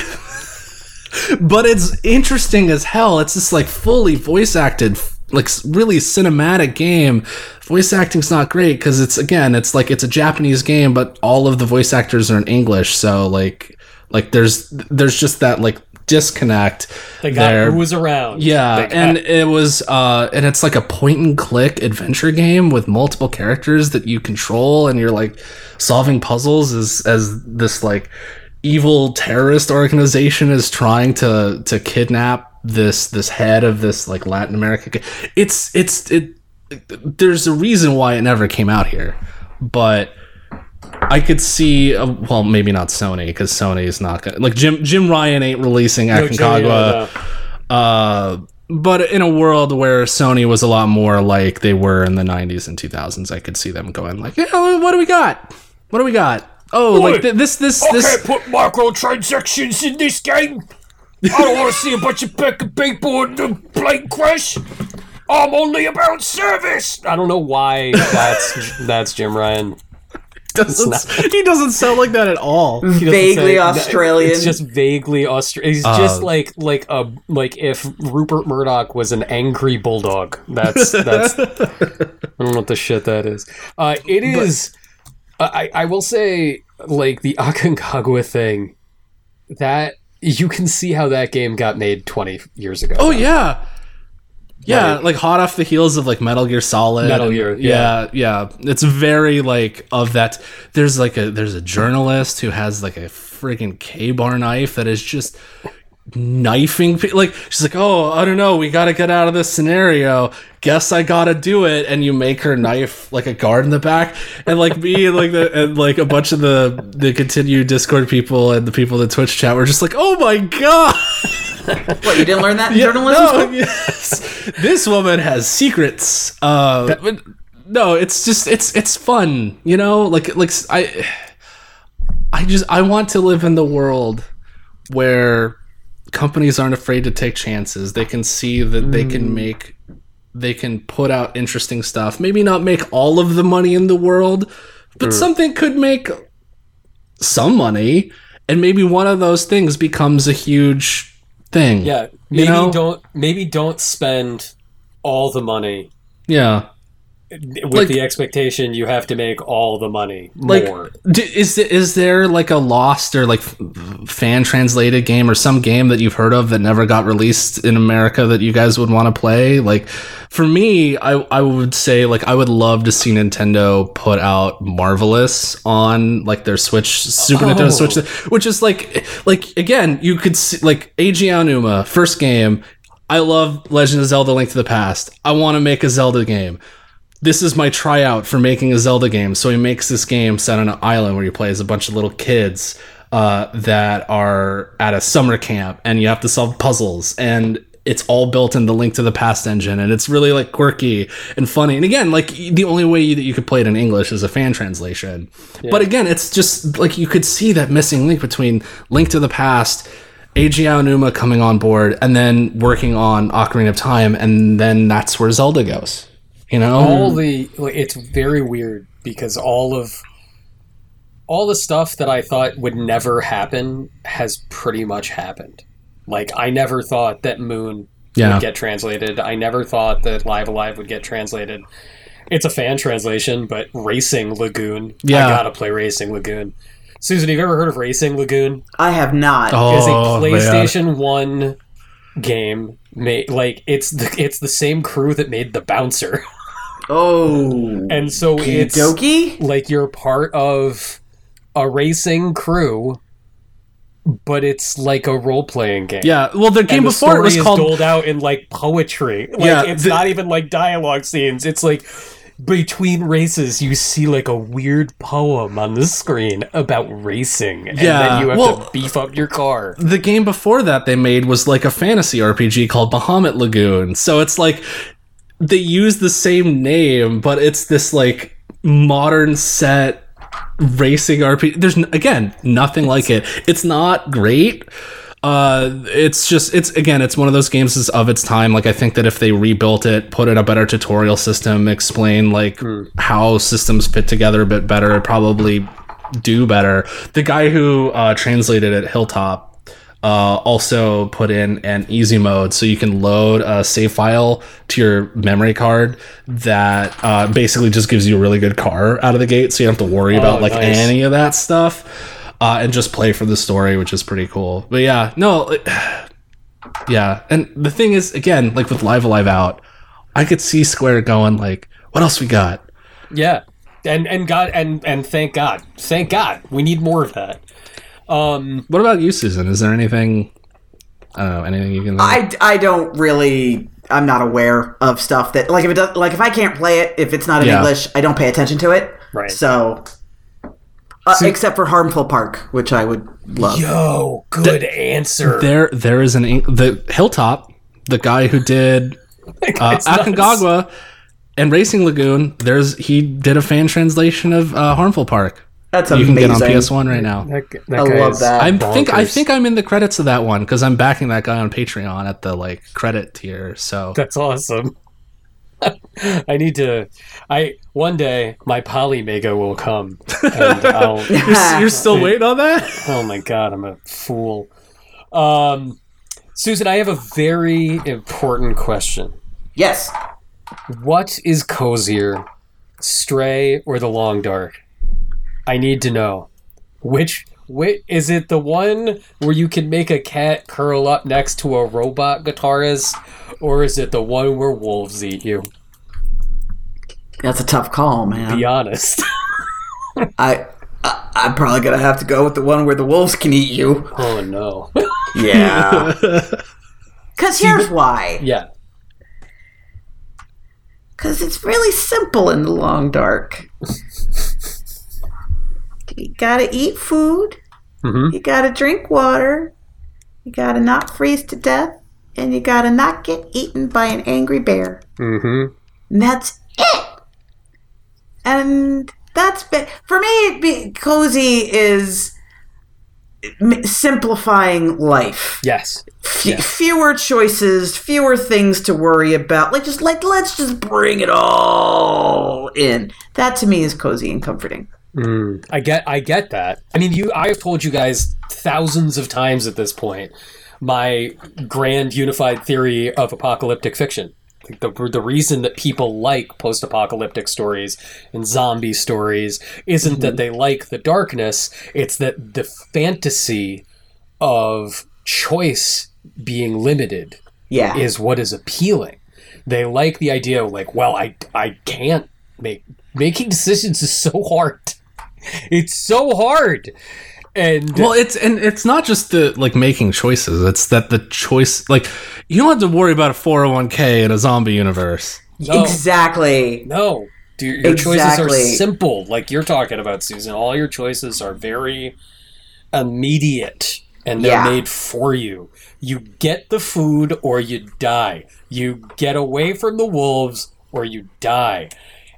[LAUGHS] but it's interesting as hell. It's just like fully voice acted, like really cinematic game. Voice acting's not great because it's again, it's like it's a Japanese game, but all of the voice actors are in English. So like, like there's there's just that like disconnect They got there. who was around. Yeah, got- and it was uh and it's like a point and click adventure game with multiple characters that you control and you're like solving puzzles as as this like evil terrorist organization is trying to to kidnap this this head of this like Latin America. It's it's it there's a reason why it never came out here. But I could see, uh, well, maybe not Sony because Sony is not gonna like Jim Jim Ryan ain't releasing Aconcagua. no. Uh, but in a world where Sony was a lot more like they were in the 90s and 2000s, I could see them going like, yeah, what do we got? What do we got? Oh, like th- this, this, this. put microtransactions in this game. I don't want to see a bunch of peck of people in the plane crash. I'm only about service. I don't know why that's that's Jim Ryan. Doesn't, he doesn't sound like that at all. Vaguely say- Australian. It's just vaguely Australian. He's just like like a like if Rupert Murdoch was an angry bulldog. That's that's. I don't know what the shit that is. Uh, it is. I I will say like the Aconcagua thing. That you can see how that game got made twenty years ago. Oh yeah. Yeah, Right. like hot off the heels of like Metal Gear Solid. Metal Gear, yeah, yeah. It's very like of that. There's like a there's a journalist who has like a friggin' K bar knife that is just knifing pe- like she's like oh i don't know we gotta get out of this scenario guess i gotta do it and you make her knife like a guard in the back and like me and like the and like a bunch of the the continued discord people and the people in the twitch chat were just like oh my god [LAUGHS] what you didn't learn that in journalism no, yes. this woman has secrets. Uh, but no, it's just it's it's fun, you know. Like like I, I just I want to live in the world where companies aren't afraid to take chances. They can see that they can hmm. make they can put out interesting stuff. Maybe not make all of the money in the world, but something could make some money, and maybe one of those things becomes a huge thing. yeah. You Maybe know? don't maybe don't spend all the money Yeah. With Like- the expectation you have to make all the money like more. is is there like a lost or like fan translated game or some game that you've heard of that never got released in America that you guys would want to play like for me I I would say like I would love to see Nintendo put out Marvelous on like their Switch Super Nintendo Oh. Switch which is like like again you could see like Eiji Aonuma first game I love Legend of Zelda Link to the Past I want to make a Zelda game this is my tryout for making a Zelda game. So he makes this game set on an island where you play as a bunch of little kids uh, that are at a summer camp and you have to solve puzzles. And it's all built in the link to the past engine and it's really like quirky and funny. And again like the only way that you could play it in english is a fan translation. But again it's just like you could see that missing link between link to the past Eiji Aonuma coming on board and then working on Ocarina of Time and then that's where Zelda goes you know all the it's very weird because all of all the stuff that I thought would never happen has pretty much happened. Like I never thought that Moon Yeah. would get translated. I never thought that Live A Live would get translated. It's a fan translation, but Racing Lagoon. Yeah. I gotta play Racing Lagoon. Susan, have you ever heard of Racing Lagoon? I have not. Oh, It's a man. PlayStation One game. Made like it's the it's the same crew that made the Bouncer, [LAUGHS] Oh. and so it's Doki? like you're part of a racing crew, but it's like a role playing game. Yeah, well, the game and the before it was called doled out in like poetry. Like Yeah, it's the- not even like dialogue scenes. It's like between races, you see like a weird poem on the screen about racing, and Yeah, then you have well- to beef up your car. the game before that they made was like a fantasy RPG called Bahamut Lagoon. So it's like they use the same name, but it's this like modern set racing RPG. There's again nothing like it. It's not great. Uh, it's just it's again it's one of those games that's of its time. Like I think that if they rebuilt it, put in a better tutorial system, explain like how systems fit together a bit better, it'd probably do better. The guy who uh, translated it, Hilltop, uh, also put in an easy mode. So you can load a save file to your memory card that uh, basically just gives you a really good car out of the gate. So you don't have to worry about like nice. any of that stuff uh, and just play for the story which is pretty cool. But yeah no it- [SIGHS] yeah. And the thing is again like with live alive out i could see square going like what else we got? Yeah, and and God and and thank God, thank God, we need more of that. Um, what about you susan is there anything i don't know anything you can think? I, I don't really I'm not aware of stuff that like if it does like if I can't play it if it's not in Yeah. English I don't pay attention to it. Right. So uh, except for Harmful Park, which I would love. yo, good answer. there there is an the hilltop the guy who did [LAUGHS] uh, It's nuts. And Racing Lagoon. There's he did a fan translation of uh, Harmful Park. That's You amazing. can get on PS1 right now. That, that I love that. I think I think I'm in the credits of that one because I'm backing that guy on Patreon at the like credit tier. So That's awesome. [LAUGHS] I need to. I one day my polymega will come, and [LAUGHS] I'll. you're, you're still waiting on that? [LAUGHS] oh my god, I'm a fool. Um, Susan, I have a very important question. yes. What is cozier, Stray or The Long Dark? I need to know. Which, which is it? The one where you can make a cat curl up next to a robot guitarist, or is it the one where wolves eat you? That's a tough call, man. Be honest. [LAUGHS] I, I I'm probably gonna have to go with the one where the wolves can eat you. oh no. [LAUGHS] Yeah. [LAUGHS] Cause here's why. yeah. Cause it's really simple in the long dark. You gotta eat food. Mhm. You gotta drink water. You gotta not freeze to death, and you gotta not get eaten by an angry bear. Mm-hmm. And that's it. And that's for me. Be- cozy is simplifying life. Yes. F- Yeah. Fewer choices, fewer things to worry about. Like just like let's just bring it all in. That to me is cozy and comforting. Mm, I get I get that. I mean, you I've told you guys thousands of times at this point my grand unified theory of apocalyptic fiction. The, the reason that people like post-apocalyptic stories and zombie stories isn't that they like the darkness, it's that the fantasy of choice being limited Yeah. is what is appealing. They like the idea of like, well, I I can't make making decisions is so hard. [LAUGHS] It's so hard. And Well, it's and it's not just the like making choices. It's that the choice like you don't have to worry about a 401k in a zombie universe. no, Exactly. no. Dude, your choices are simple, like you're talking about, Susan. All your choices are very immediate and they're Yeah. made for you. You get the food or you die. You get away from the wolves or you die.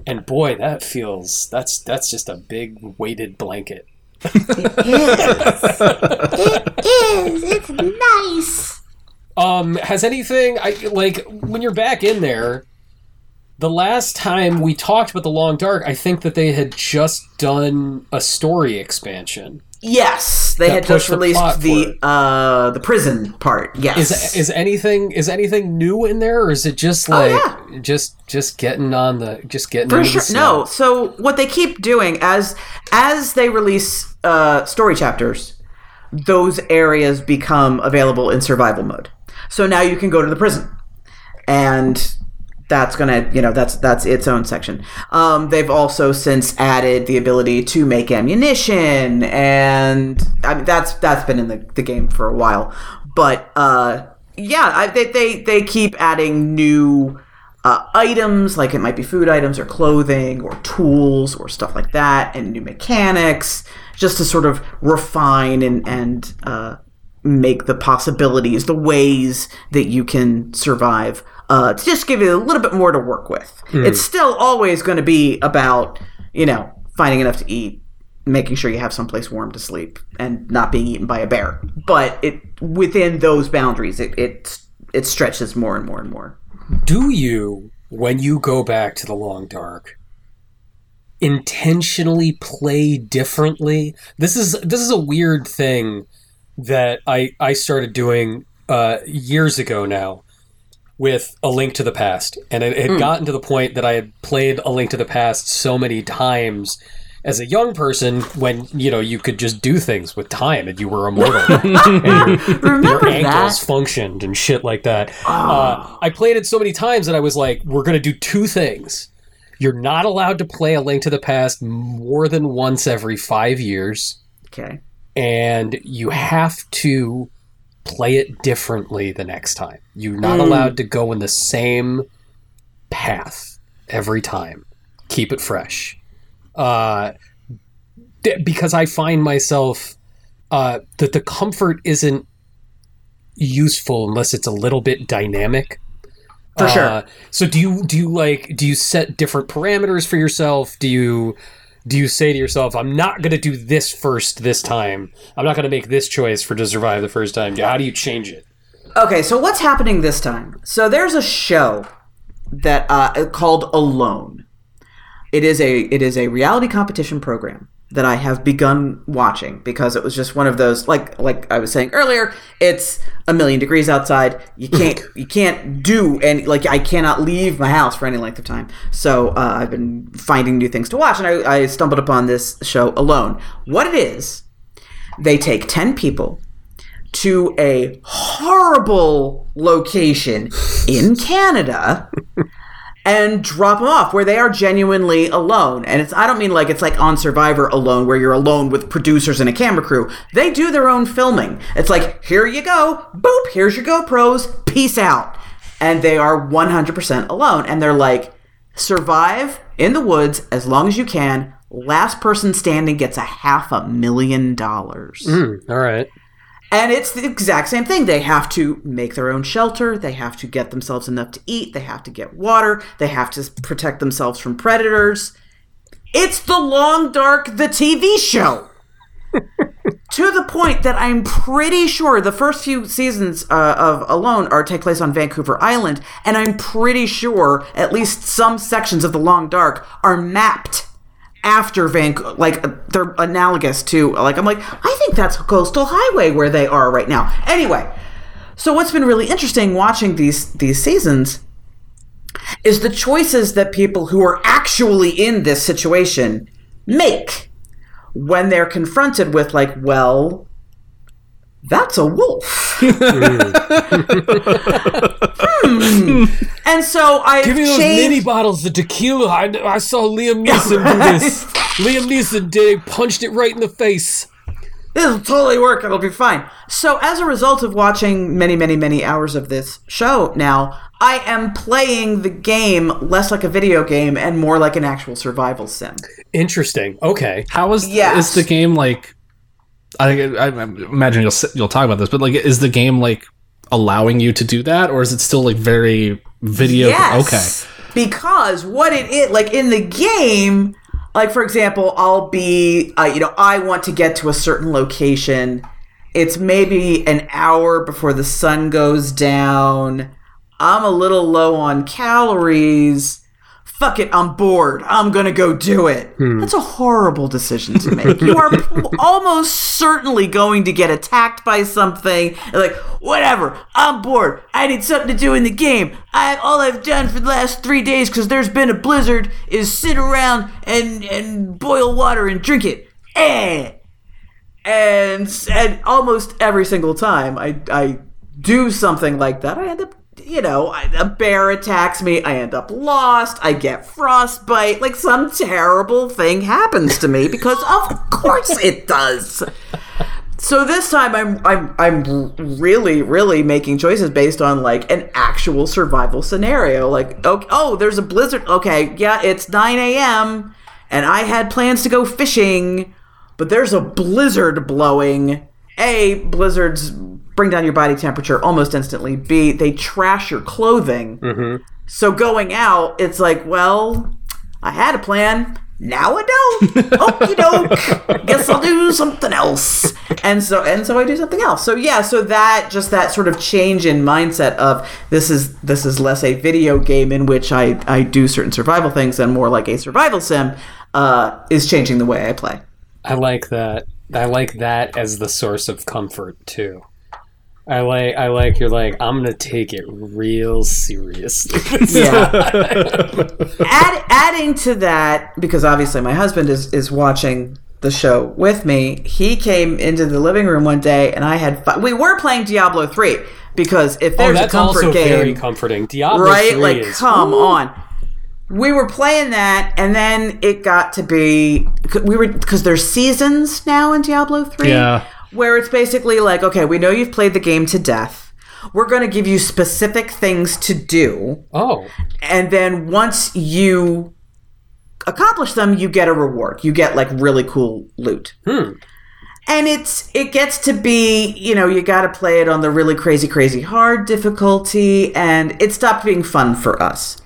And boy, that feels that's that's just a big weighted blanket. It is. It's It's nice. Um, has anything I like when you're back in there? The last time we talked about the Long Dark, I think that they had just done a story expansion. Yes, they had just released plot the uh the prison part. Yes. Is is anything is anything new in there, or is it just like just just getting on the just getting For sure. the No. So what they keep doing as as they release uh, story chapters, those areas become available in survival mode. So now you can go to the prison, and that's gonna, you know, that's that's its own section. Um, they've also since added the ability to make ammunition, and I mean that's that's been in the, the game for a while. But uh, yeah, I, they, they they keep adding new uh, items, like it might be food items or clothing or tools or stuff like that, and new mechanics, just to sort of refine and and uh, make the possibilities, the ways that you can survive, uh, to just give you a little bit more to work with. It's still always going to be about you know finding enough to eat, making sure you have someplace warm to sleep, and not being eaten by a bear. But it within those boundaries, it it it stretches more and more and more. Do you, when you go back to the long dark, intentionally play differently? This is this is a weird thing that I I started doing uh, years ago now with A Link to the Past, and it had gotten to the point that I had played A Link to the Past so many times as a young person when you know you could just do things with time and you were immortal [LAUGHS] and your, Remember your ankles that? functioned and shit like that. Uh, I played it so many times that I was like, we're going to do two things. You're not allowed to play A Link to the Past more than once every five years, Okay. and you have to play it differently the next time. You're not allowed to go in the same path every time. Keep it fresh. Uh, d- because I find myself uh, that the comfort isn't useful unless it's a little bit dynamic. For sure. Uh, so do you do you like do you set different parameters for yourself? Do you do you say to yourself, "I'm not going to do this first this time. I'm not going to make this choice for to survive the first time." How do you change it? Okay, so what's happening this time? So there's a show that uh, called Alone. It is a it is a reality competition program that I have begun watching because it was just one of those like like I was saying earlier. It's a million degrees outside. You can't [LAUGHS] you can't do any like I cannot leave my house for any length of time. So uh, I've been finding new things to watch, and I, I stumbled upon this show Alone. What it is, they take ten people to a horrible location in [LAUGHS] Canada and drop them off where they are genuinely alone. And it's I don't mean like it's like on Survivor alone where you're alone with producers and a camera crew. They do their own filming. It's like here you go, boop, here's your GoPros, peace out. And they are 100% alone and they're like survive in the woods as long as you can. Last person standing gets a half a million dollars. Hmm, all right. And it's the exact same thing. They have to make their own shelter. They have to get themselves enough to eat. They have to get water. They have to protect themselves from predators. It's the Long Dark, the TV show. [LAUGHS] to the point that I'm pretty sure the first few seasons uh, of Alone are take place on Vancouver Island, and I'm pretty sure at least some sections of the Long Dark are mapped after Vancouver, like they're analogous to like I'm like I think that's Coastal Highway where they are right now. Anyway, so what's been really interesting watching these these seasons is the choices that people who are actually in this situation make when they're confronted with like, well, that's a wolf. [LAUGHS] [LAUGHS] [LAUGHS] And so I Give me those changed- mini bottles of tequila. I, I saw Liam Neeson do this. [LAUGHS] Liam Neeson did it, punched it right in the face. this will totally work. It'll be fine. So, as a result of watching many, many, many hours of this show now, I am playing the game less like a video game and more like an actual survival sim. Interesting. Okay. How is Yes. is the game like? I, I imagine you'll you'll talk about this, but like, is the game like allowing you to do that, or is it still like very video? Yes. Because what it is, like in the game, like for example, I'll be, uh, you know, I want to get to a certain location. It's maybe an hour before the sun goes down. I'm a little low on calories. Fuck it, I'm bored. I'm gonna go do it. That's a horrible decision to make. you are p- [LAUGHS] almost certainly going to get attacked by something. Like, whatever, I'm bored. I need something to do in the game. I all I've done for the last three days because there's been a blizzard is sit around and and boil water and drink it. Eh. and and almost every single time I I do something like that, I end up you know a bear attacks me. I end up lost. I get frostbite. Like some terrible thing happens to me because of course it does. So this time I'm I'm I'm really really making choices based on like an actual survival scenario. Like oh, oh there's a blizzard. Okay, yeah, it's 9 a.m. and I had plans to go fishing, but there's a blizzard blowing. A blizzards bring down your body temperature almost instantly. B they trash your clothing. So going out, it's like well, I had a plan. Now I don't. [LAUGHS] Okie doke. Guess I'll do something else. And so and so I do something else. So yeah, so that just that sort of change in mindset of this is this is less a video game in which I I do certain survival things and more like a survival sim uh, is changing the way I play. I like that. I like that as the source of comfort too. I like I like you're like I'm gonna take it real seriously. [LAUGHS] Yeah. [LAUGHS] Add, adding to that, because obviously my husband is is watching the show with me. He came into the living room one day, and I had fi- we were playing Diablo three because if oh, there's a that's comfort also game, very comforting. Diablo right? 3 Like, is come on. We were playing that, and then it got to be we were because there's seasons now in Diablo three. Yeah. Where it's basically like, okay, we know you've played the game to death. We're going to give you specific things to do, Oh, and then once you accomplish them, you get a reward. You get like really cool loot. hmm. And it's it gets to be, you know, you got to play it on the really crazy crazy hard difficulty and it stopped being fun for us.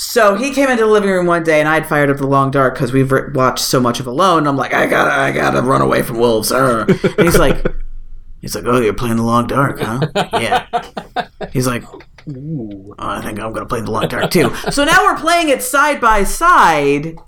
So he came into the living room one day, and I had fired up the Long Dark because we've re- watched so much of Alone. I'm like, I gotta, I gotta run away from wolves. And he's like, [LAUGHS] he's like, oh, you're playing the Long Dark, huh? yeah. He's like, Ooh, I think I'm gonna play the Long Dark too. so now we're playing it side by side,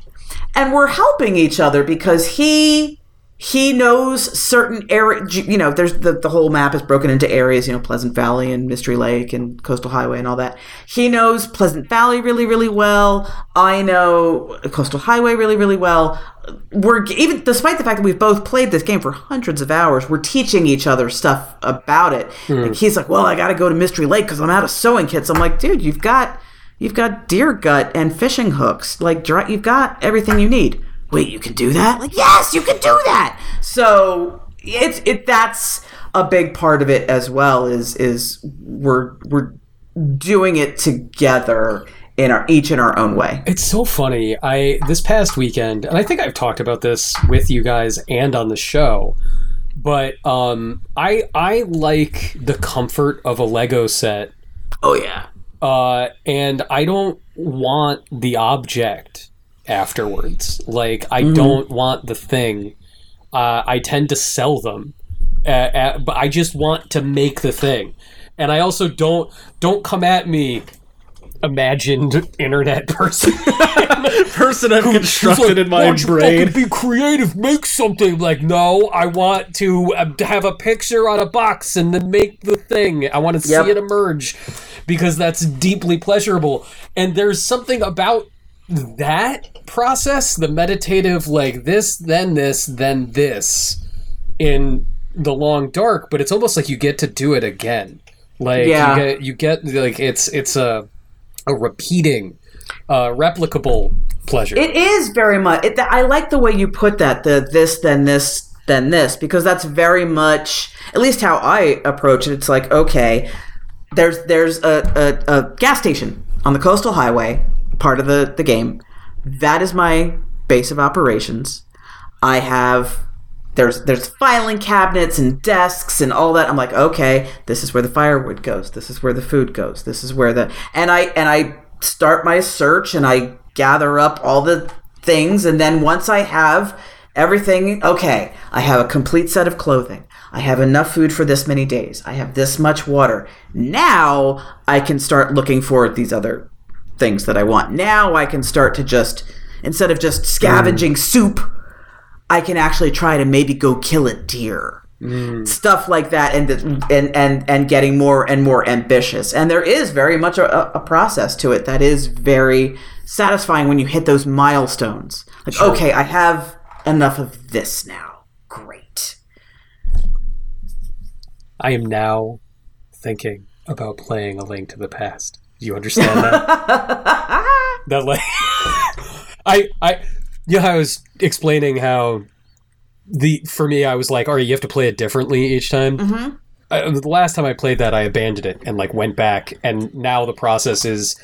and we're helping each other because he he knows certain areas. you know there's the, the whole map is broken into areas you know pleasant valley and mystery lake and coastal highway and all that. He knows pleasant valley really really well. I know coastal highway really really well. We're even despite the fact that we've both played this game for hundreds of hours we're teaching each other stuff about it. Hmm. Like he's like well i gotta go to mystery lake because i'm out of sewing kits. I'm like dude you've got you've got deer gut and fishing hooks. Like dry, you've got everything you need wait you can do that? Like yes you can do that. So it's it that's a big part of it as well is is we're we're doing it together in our each in our own way. It's so funny. I this past weekend, and I think I've talked about this with you guys and on the show, but um, I I like the comfort of a Lego set, oh yeah. Uh, and I don't want the object afterwards. Like I don't want the thing. Uh, I tend to sell them, uh, uh, but I just want to make the thing, and I also don't don't come at me. Imagined internet person. [LAUGHS] Person I've constructed in Why my you brain. be creative. Make something. Like, no, I want to uh, to have a picture on a box and then make the thing. I want to Yep. see it emerge because that's deeply pleasurable. And there's something about that process, the meditative, like this, then this, then this, in the long dark. But it's almost like you get to do it again. Like Yeah. you get, you get like it's it's a a repeating, uh, replicable pleasure. It is very much. It, I like the way you put that. The this, then this, then this, because that's very much, at least how I approach it. It's like okay, there's there's a, a, a gas station on the coastal highway, part of the the game. That is my base of operations. I have there's there's filing cabinets and desks and all that. I'm like, okay, this is where the firewood goes. This is where the food goes. This is where the and I and I start my search and I gather up all the things and then once I have everything, okay, I have a complete set of clothing. I have enough food for this many days. I have this much water. Now I can start looking for these other things that I want. Now I can start to just instead of just scavenging mm. soup, I can actually try to maybe go kill a deer. Mm. Stuff like that, and and and and getting more and more ambitious. And there is very much a, a process to it that is very satisfying when you hit those milestones. Like, okay, I have enough of this now. Great. I am now thinking about playing A Link to the Past. You understand that? [LAUGHS] that like, [LAUGHS] I I yeah, I was explaining how the for me I was like, all right, you have to play it differently each time. Mm-hmm. I, the last time I played that, I abandoned it and like went back, and now the process is.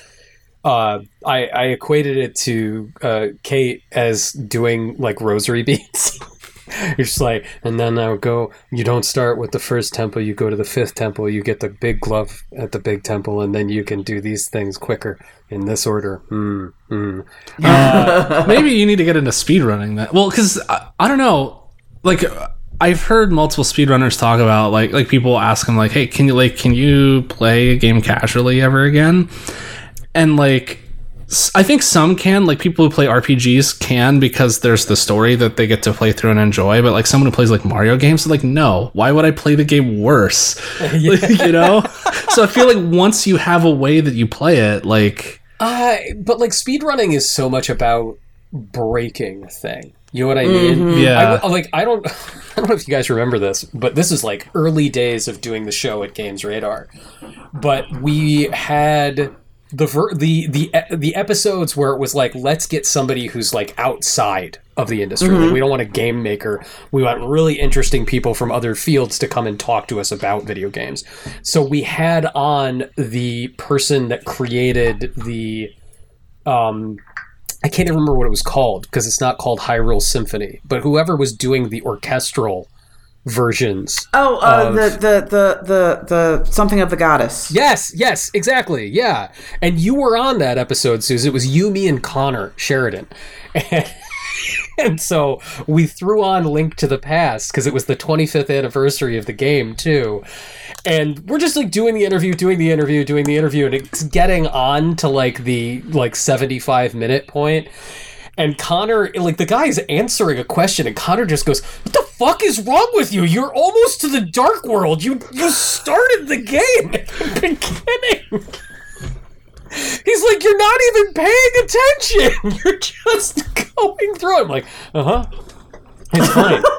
Uh, I, I equated it to uh, Kate as doing like rosary [LAUGHS] beads. [LAUGHS] You're just like, and then I would go. You don't start with the first temple. You go to the fifth temple. You get the big glove at the big temple, and then you can do these things quicker in this order. Mm, mm. [LAUGHS] Maybe you need to get into speedrunning that. Well, because I, I don't know. Like, I've heard multiple speedrunners talk about like like people ask them like, "Hey, can you like can you play a game casually ever again?" And like s- I think some can, like people who play RPGs can because there's the story that they get to play through and enjoy. But like someone who plays like Mario games, like no, why would I play the game worse? [LAUGHS] Like, you know. so I feel like once you have a way that you play it, like Uh, but like speedrunning is so much about breaking a thing. You know what I mean? Yeah. I, like I don't, [LAUGHS] I don't know if you guys remember this, but this is like early days of doing the show at Games Radar. But we had the ver- the the the episodes where it was like let's get somebody who's like outside of the industry. Like, we don't want a game maker. We want really interesting people from other fields to come and talk to us about video games. So we had on the person that created the um I can't even remember what it was called because it's not called Hyrule Symphony, but whoever was doing the orchestral versions. Oh, uh, Of- the, the the the the something of the goddess. Yes, yes, exactly. Yeah. And you were on that episode, Susan. It was you, me, and Connor Sheridan. [LAUGHS] And, so we threw on Link to the Past because it was the 25th anniversary of the game, too. And we're just like doing the interview, doing the interview, doing the interview, and it's getting on to like the like 75 minute point. And Connor, like the guy is answering a question, and Connor just goes, "What the fuck is wrong with you? You're almost to the dark world. You you started the game at the beginning." He's like, "You're not even paying attention. [LAUGHS] You're just going through." it." I'm like, "Uh huh, it's fine." [LAUGHS]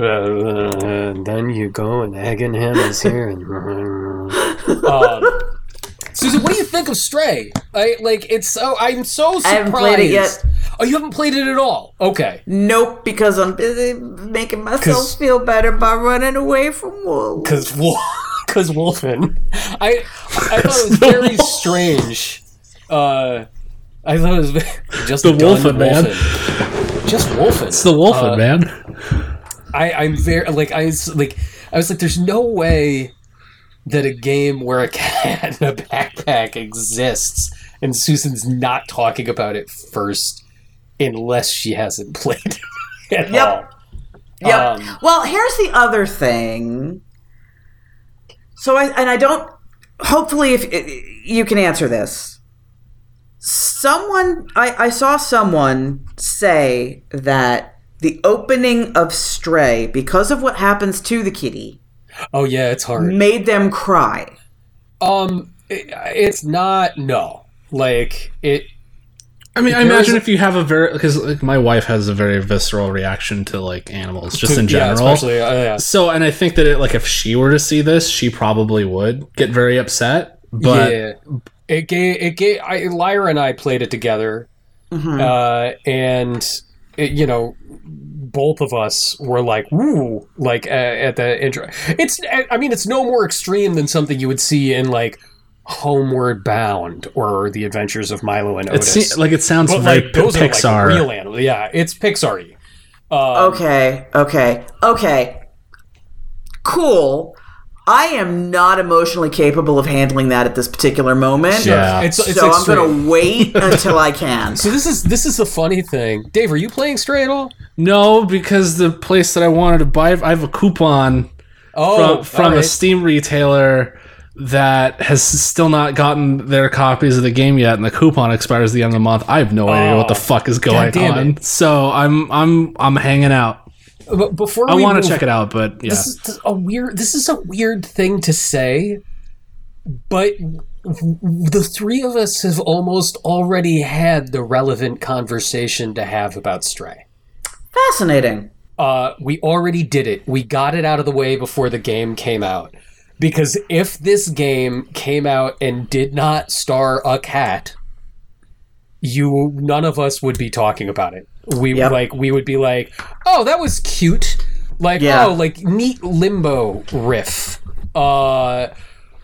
Uh, and then you go and Agahnim is here. And, [LAUGHS] um, Susan, what do you think of Stray? I like it's so I'm so surprised. I haven't played it yet. Oh, you haven't played it at all. Okay, Nope, because I'm busy making myself feel better by running away from wolves. because [LAUGHS] wolf, because Wolfen. I I thought it was [LAUGHS] very strange. Uh, I thought it was just The done Wolfen, man. Just Wolfen. it's the Wolfen Uh, man. I, I'm very like I was like I was like, there's no way that a game where a cat [LAUGHS] in a backpack exists and Susan's not talking about it first unless she hasn't [LAUGHS] played it at Yep. all. Yep. Um, well, here's the other thing. So I and I don't. Hopefully, if you can answer this, someone I, I saw someone say that the opening of Stray, because of what happens to the kitty, Oh yeah, it's hard. made them cry. Um, it, it's not no like it. I mean, I imagine if you have a very because like my wife has a very visceral reaction to like animals, just in yeah, general. especially uh, yeah. So, and I think that it like if she were to see this, she probably would get very upset. But yeah, it gave it gave. I, Lyra and I played it together, uh, and it, you know, both of us were like, "Woo!" Like uh, at the intro. It's. I mean, it's no more extreme than something you would see in like Homeward Bound or The Adventures of Milo and Otis. se- like it sounds but very like those Pixar. are like real animals. Yeah, it's Pixar-y. Um, Okay, okay, okay. Cool. I am not emotionally capable of handling that at this particular moment. Yeah. It's, it's so I'm going to wait [LAUGHS] until I can. So this is this is the funny thing. Dave, are you playing Stray at all? No, because the place that I wanted to buy, I have a coupon Oh, from, from all a. Steam retailer that has still not gotten their copies of the game yet, and the coupon expires the end of the month. I have no idea what the oh. fuck is going damn on. So I'm I'm I'm hanging out. But before I want to check it out, but yeah. This is a weird. This is a weird thing to say, but w- the three of us have almost already had the relevant conversation to have about Stray. Fascinating. uh, we already did it. We got it out of the way before the game came out. Because if this game came out and did not star a cat, you none of us would be talking about it. We Yep. like we would be like, "Oh, that was cute." Like, Yeah. "Oh, like neat limbo riff." Uh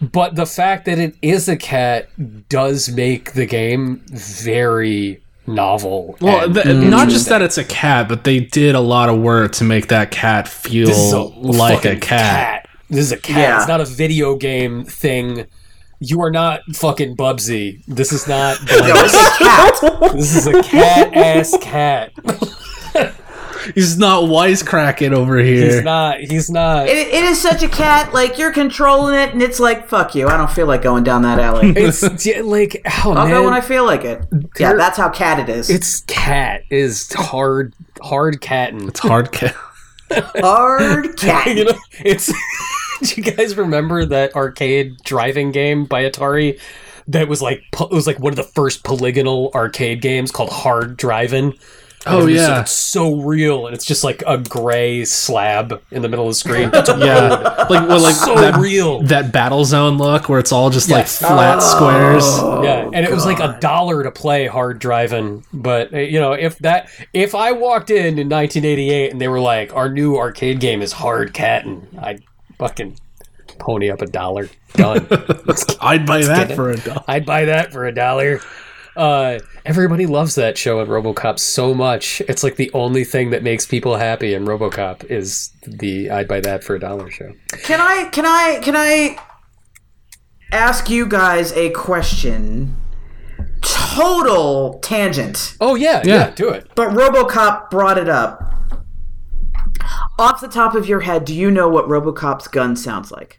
but the fact that it is a cat does make the game very novel. Well, and th- not just that it's a cat, but they did a lot of work to make that cat feel a like a fucking cat. This is a cat. Yeah. It's not a video game thing. You are not fucking Bubsy. This is not. Blanks. this is a cat This is a cat ass [LAUGHS] cat. He's not wisecracking over here. He's not. He's not. It, it is such a cat. Like you're controlling it, and it's like, "Fuck you! I don't feel like going down that alley. [LAUGHS] It's yeah, like oh I'll go when I feel like it." Yeah, that's how cat it is. It's cat is hard hard catting. It's hard cat. hard cat. [LAUGHS] you know, it's. [LAUGHS] do you guys remember that arcade driving game by Atari? That was like it was like one of the first polygonal arcade games called Hard Driving. Oh It yeah, it's so real, and it's just like a gray slab in the middle of the screen. [LAUGHS] yeah. Like well, like so that, real. that battle zone look where it's all just Yes. like flat squares. yeah, and it was like a dollar to play hard driving. But uh, you know, if that if I walked in in 1988 and they were like, "Our new arcade game is hard catting," I'd fucking pony up a dollar. Done. [LAUGHS] I'd buy that get it. for a dollar. I'd buy that for a dollar. Uh, everybody loves that show in RoboCop so much. It's like the only thing that makes people happy in RoboCop is the "I'd buy that for a dollar" show. Can I? Can I? Can I ask you guys a question? Total tangent, Oh yeah, Yeah. yeah, do it. but RoboCop brought it up. Off the top of your head, do you know what RoboCop's gun sounds like?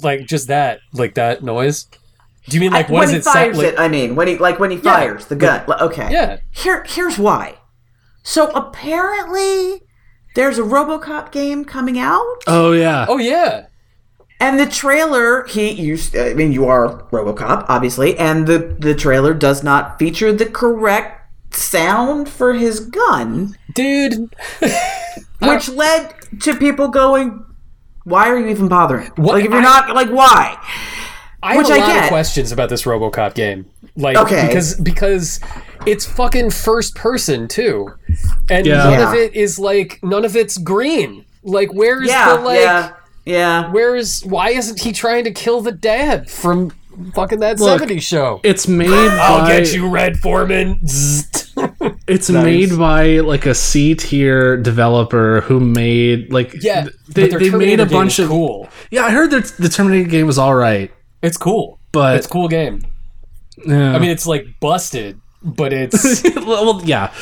Like just that, like that noise. Do you mean like what when does he it sound fires like? it, I mean, when he like when he fires the gun. Like, Okay. Yeah. Here, here's why. So apparently, there's a RoboCop game coming out, Oh yeah. Oh yeah. and the trailer he used. I mean, you are RoboCop, obviously, and the the trailer does not feature the correct sound for his gun, Dude, [LAUGHS] which led to people going, "Why are you even bothering? What- Like, if you're I- not like, why?" I Which have a I lot of questions about this RoboCop game. Like Okay. because because it's fucking first person too. And Yeah. none Yeah. of it is like none of it's green. Like where's Yeah, the like yeah, yeah. where's why isn't he trying to kill the dad from fucking that Look, 70s show? It's made I'll by get you, Red Foreman. [LAUGHS] It's made by like a C tier developer who made like yeah, they, but they made Terminator a game bunch is of cool. yeah I heard that the Terminator game was all right It's cool. but It's a cool game. yeah. I mean, it's like busted, but it's [LAUGHS] well yeah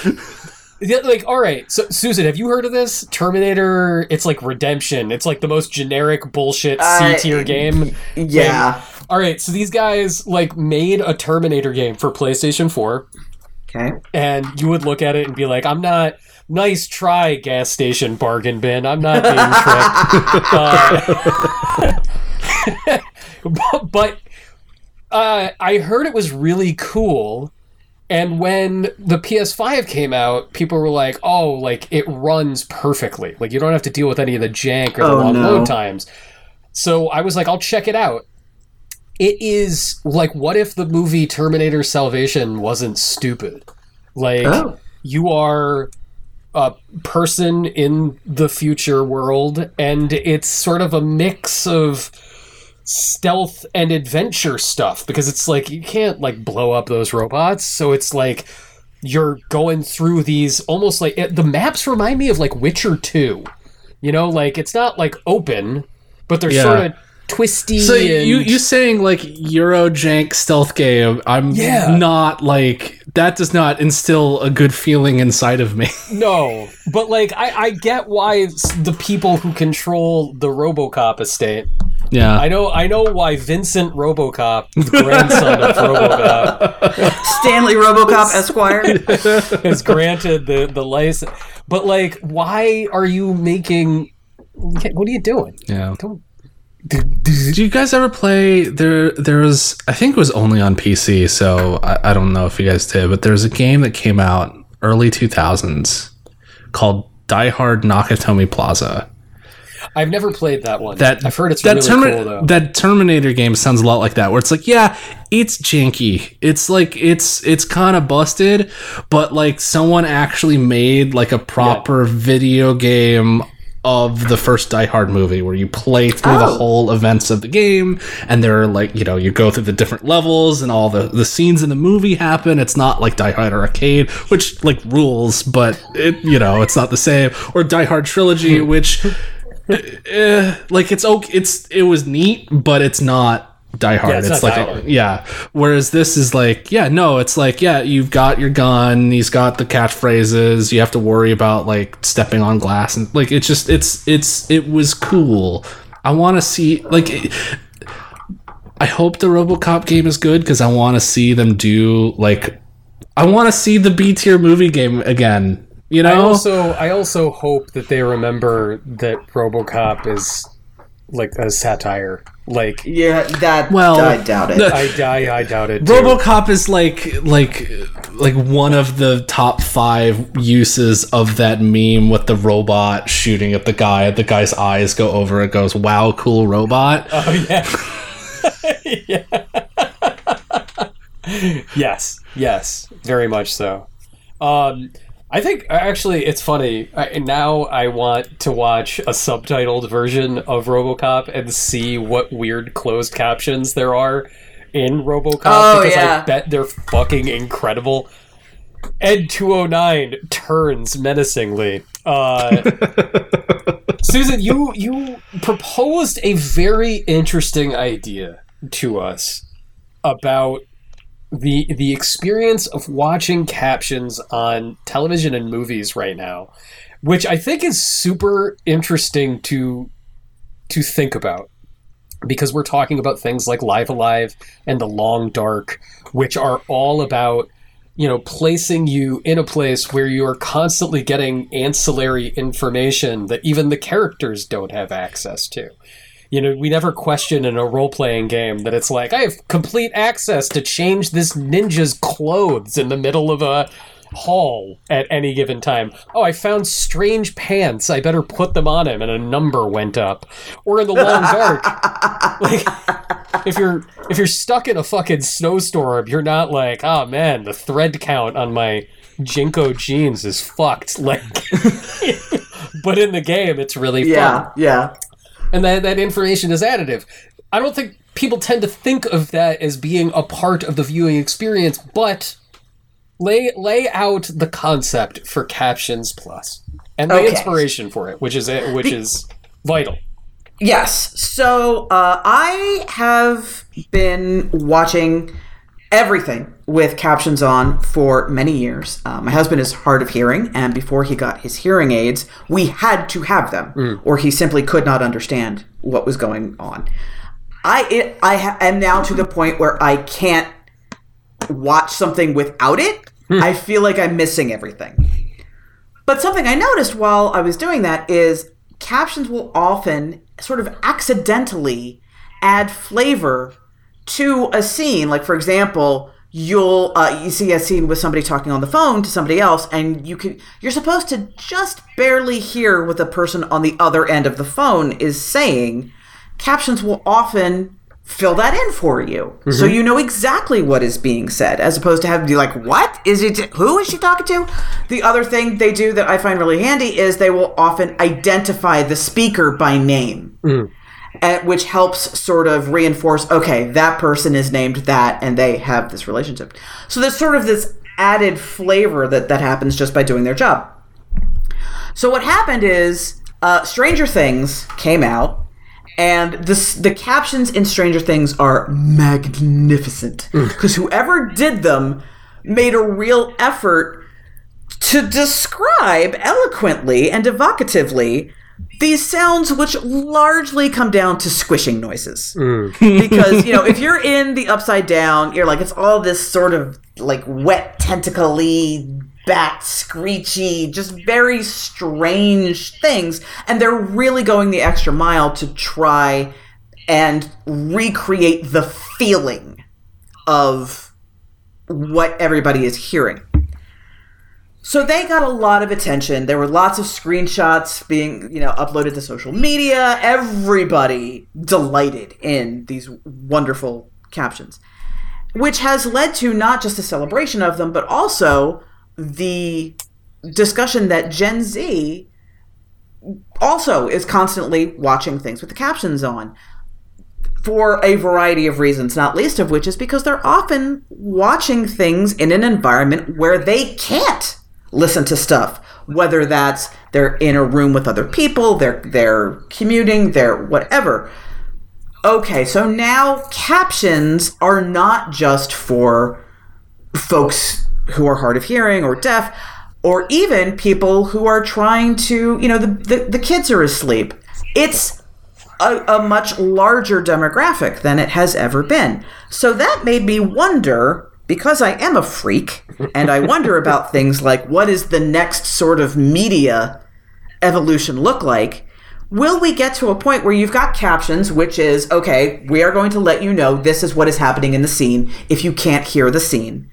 Yeah, like all right so susan have you heard of this terminator it's like redemption it's like the most generic bullshit Uh, c-tier game Yeah. All right so these guys like made a terminator game for playstation 4 Okay. and you would look at it and be like i'm not nice try gas station bargain bin i'm not being tricked [LAUGHS] uh, [LAUGHS] but, uh, i heard it was really cool and when the PS5 came out, people were like, "Oh, like it runs perfectly. Like you don't have to deal with any of the jank or the Oh, long no. load times." So I was like, "I'll check it out." It is like, what if the movie Terminator Salvation wasn't stupid? Like Oh. you are a person in the future world, and it's sort of a mix of stealth and adventure stuff because it's like you can't like blow up those robots so it's like you're going through these almost like the maps remind me of like witcher 2 you know like it's not like open but they're Yeah. sort of twisty so and you you saying like Euro jank stealth game I'm Yeah. not like that does not instill a good feeling inside of me [LAUGHS] no but like I, I get why the people who control the robocop estate yeah i know i know why vincent robocop the grandson of robocop [LAUGHS] Stanley RoboCop Esquire. [LAUGHS] is granted the the license. But like, why are you making? What are you doing? yeah Don't. Did you guys ever play there? There was, I think it was only on PC, so I, I don't know if you guys did, but there's a game that came out early 2000s called Die Hard Nakatomi Plaza. I've never played that one. That I've heard it's that really Termi- cool though. That Terminator game sounds a lot like that, where it's like, yeah, it's janky. It's like it's it's kind of busted, but like someone actually made like a proper video game of the first Die Hard movie where you play through the Oh. whole events of the game and there are like, you know, you go through the different levels and all the the scenes in the movie happen. It's not like Die Hard Arcade, which like rules, but it you know, it's not the same. Or Die Hard Trilogy, which [LAUGHS] eh, like it's okay it's it was neat but it's not die hard. Yeah, it's it's, like a- yeah. Whereas this is like yeah no it's like yeah you've got your gun he's got the catchphrases you have to worry about like stepping on glass and like it's just it's it's it was cool. I want to see like it- i hope the robocop game is good because i want to see them do like i want to see the b tier movie game again you know? I also I also hope that they remember that RoboCop is like a satire. Like Yeah, that. Well, I doubt it. I I, I doubt it. Too. RoboCop is like like like one of the top five uses of that meme with the robot shooting at the guy. The guy's eyes go over. It goes, "Wow, cool robot." Oh yeah. [LAUGHS] yeah. yes. Yes. Very much so. Um, I think actually it's funny. I, now I want to watch a subtitled version of RoboCop and see what weird closed captions there are in RoboCop Oh, because yeah. I bet they're fucking incredible. Ed 209 turns menacingly. Uh, [LAUGHS] Susan, you you proposed a very interesting idea to us about the the experience of watching captions on television and movies right now, which I think is super interesting to to think about. Because we're talking about things like Live A Live and The Long Dark, which are all about you know placing you in a place where you are constantly getting ancillary information that even the characters don't have access to you know we never question in a role-playing game that it's like i have complete access to change this ninja's clothes in the middle of a hall at any given time. Oh i found strange pants. I better put them on him. And a number went up. Or in the long dark [LAUGHS] like if you're if you're stuck in a fucking snowstorm, you're not like, oh man, the thread count on my JNCO jeans is fucked. [LAUGHS] Like, [LAUGHS] but in the game, it's really yeah, fun, yeah. And that that information is additive. I don't think people tend to think of that as being a part of the viewing experience, but lay lay out the concept for Captions Plus and the Okay. inspiration for it, which is it, which is vital. Yes. So uh, I have been watching everything with captions on for many years. Uh, my husband is hard of hearing, and before he got his hearing aids, we had to have them, or he simply could not understand what was going on. I it, I ha- am now to the point where I can't watch something without it. I feel like I'm missing everything. But something I noticed while I was doing that is captions will often sort of accidentally add flavor to a scene. Like for example, you'll uh, you see a scene with somebody talking on the phone to somebody else, and you can you're supposed to just barely hear what the person on the other end of the phone is saying. Captions will often fill that in for you, so you know exactly what is being said, as opposed to having to be like, "What is it? Who is she talking to?" The other thing they do that I find really handy is they will often identify the speaker by name uh, which helps sort of reinforce okay that person is named that and they have this relationship. So there's sort of this added flavor that that happens just by doing their job. So what happened is uh, stranger things came out and this, the captions in stranger things are magnificent because whoever did them made a real effort to describe eloquently and evocatively these sounds which largely come down to squishing noises. Mm. [LAUGHS] Because you know if you're [LAUGHS] in the upside down you're like it's all this sort of like wet tentacly bat screechy just very strange things and they're really going the extra mile to try and recreate the feeling of what everybody is hearing So they got a lot of attention. There were lots of screenshots being, you know, uploaded to social media. Everybody delighted in these wonderful captions, which has led to not just a celebration of them, but also the discussion that Gen Z also is constantly watching things with the captions on for a variety of reasons, not least of which is because they're often watching things in an environment where they can't listen to stuff. Whether that's they're in a room with other people, they're they're commuting, they're whatever. Okay, so now captions are not just for folks who are hard of hearing or deaf, or even people who are trying to, you know, the, the, the kids are asleep. It's a, a much larger demographic than it has ever been. So that made me wonder because I am a freak and I wonder about [LAUGHS] things like what is the next sort of media evolution look like? Will we get to a point where you've got captions, which is, okay, we are going to let you know this is what is happening in the scene if you can't hear the scene?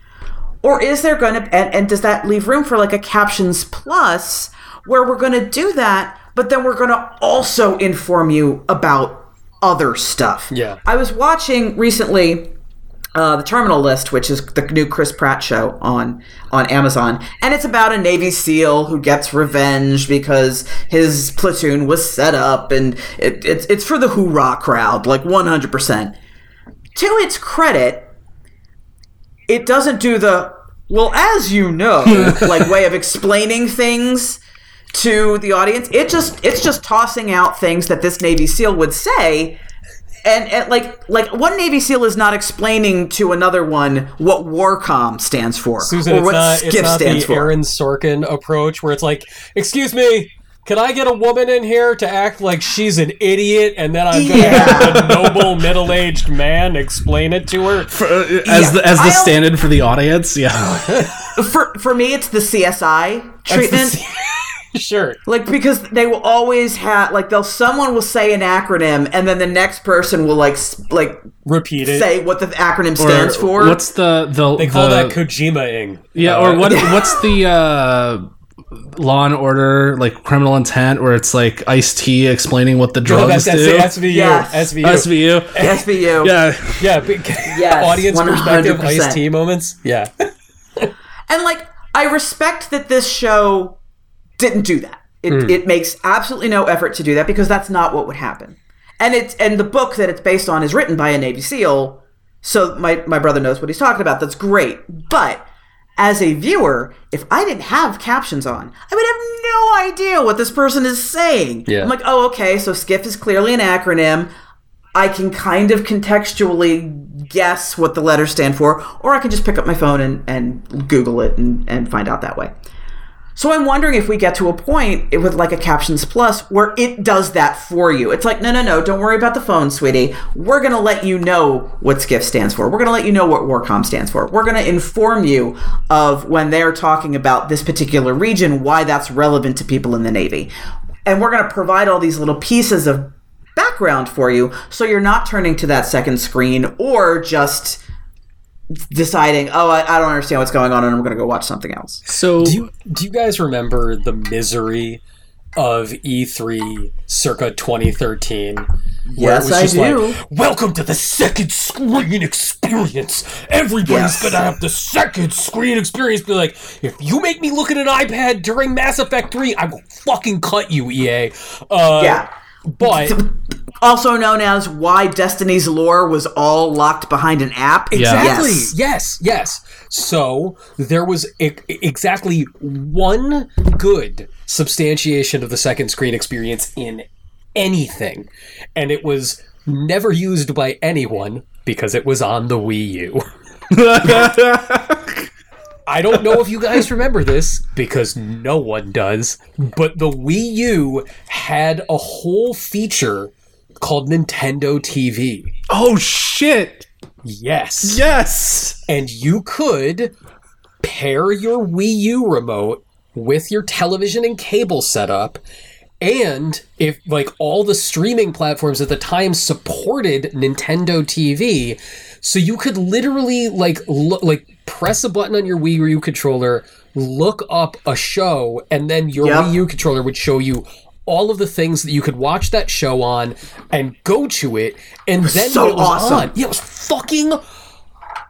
Or is there going to, and, and does that leave room for like a captions plus where we're going to do that, but then we're going to also inform you about other stuff? Yeah. I was watching recently uh, the Terminal List, which is the new Chris Pratt show on on Amazon, and it's about a Navy SEAL who gets revenge because his platoon was set up, and it, it's it's for the hoorah crowd, like one hundred percent. To its credit, it doesn't do the well, as you know, [LAUGHS] like way of explaining things to the audience. It just it's just tossing out things that this Navy SEAL would say and, and, like like one Navy SEAL is not explaining to another one what WARCOM stands for Susan, or it's what not, SCIF it's not the stands for. Aaron Sorkin approach where it's like, excuse me, can I get a woman in here to act like she's an idiot and then I'm going to have a noble middle aged man explain it to her? For, uh, as the as the I'll- stand-in for the audience, yeah. for for me, it's the CSI treatment. Sure. like because they will always have like they'll someone will say an acronym and then the next person will like s- like Repeat it. say what the acronym stands for. What's the the they call the, that Kojima-ing. Yeah, Uh, or what? [LAUGHS] What's the uh, Law and Order like criminal intent where it's like Ice T explaining what the drugs that's, that's do? SVU. Yes. SVU. SVU. SVU. [LAUGHS] Yeah, Yeah, big [LAUGHS] audience 100%. perspective, Ice T moments. Yeah. And like, I respect that this show didn't do that. It, hmm. it makes absolutely no effort to do that because that's not what would happen. And it's and the book that it's based on is written by a Navy SEAL, so my my brother knows what he's talking about. That's great. But as a viewer, if I didn't have captions on, I would have no idea what this person is saying. Yeah. I'm like, oh, okay, so SCIF is clearly an acronym. I can kind of contextually guess what the letters stand for, or I can just pick up my phone and, and Google it and, and find out that way. So I'm wondering if we get to a point with like a Captions Plus where it does that for you. It's like, no, no, no, don't worry about the phone, sweetie. We're going to let you know what SCIF stands for. We're going to let you know what WARCOM stands for. We're going to inform you of when they're talking about this particular region, why that's relevant to people in the Navy. And we're going to provide all these little pieces of background for you so you're not turning to that second screen or just deciding, oh, I, I don't understand what's going on and I'm going to go watch something else. So Do you, do you guys remember the misery of E3 circa 2013? Yes, I do. like, welcome to the second screen experience. Everybody's Yes. gonna have the second screen experience. Be like, if you make me look at an iPad during Mass Effect 3, I will fucking cut you, EA. Uh, Yeah. But Also known as why Destiny's lore was all locked behind an app. Exactly. Yes. Yes. Yes. So there was e- exactly one good substantiation of the second screen experience in anything, and it was never used by anyone because it was on the Wii U. [LAUGHS] I don't know if you guys remember this because no one does, but the Wii U had a whole feature called Nintendo TV. oh shit, Yes. yes. and you could pair your Wii U remote with your television and cable setup. And if like all the streaming platforms at the time supported Nintendo TV, so you could literally like lo- like press a button on your Wii U controller, look up a show, and then your Yep. Wii U controller would show you all of the things that you could watch that show on and go to it, and then so it was awesome. on, yeah, it was fucking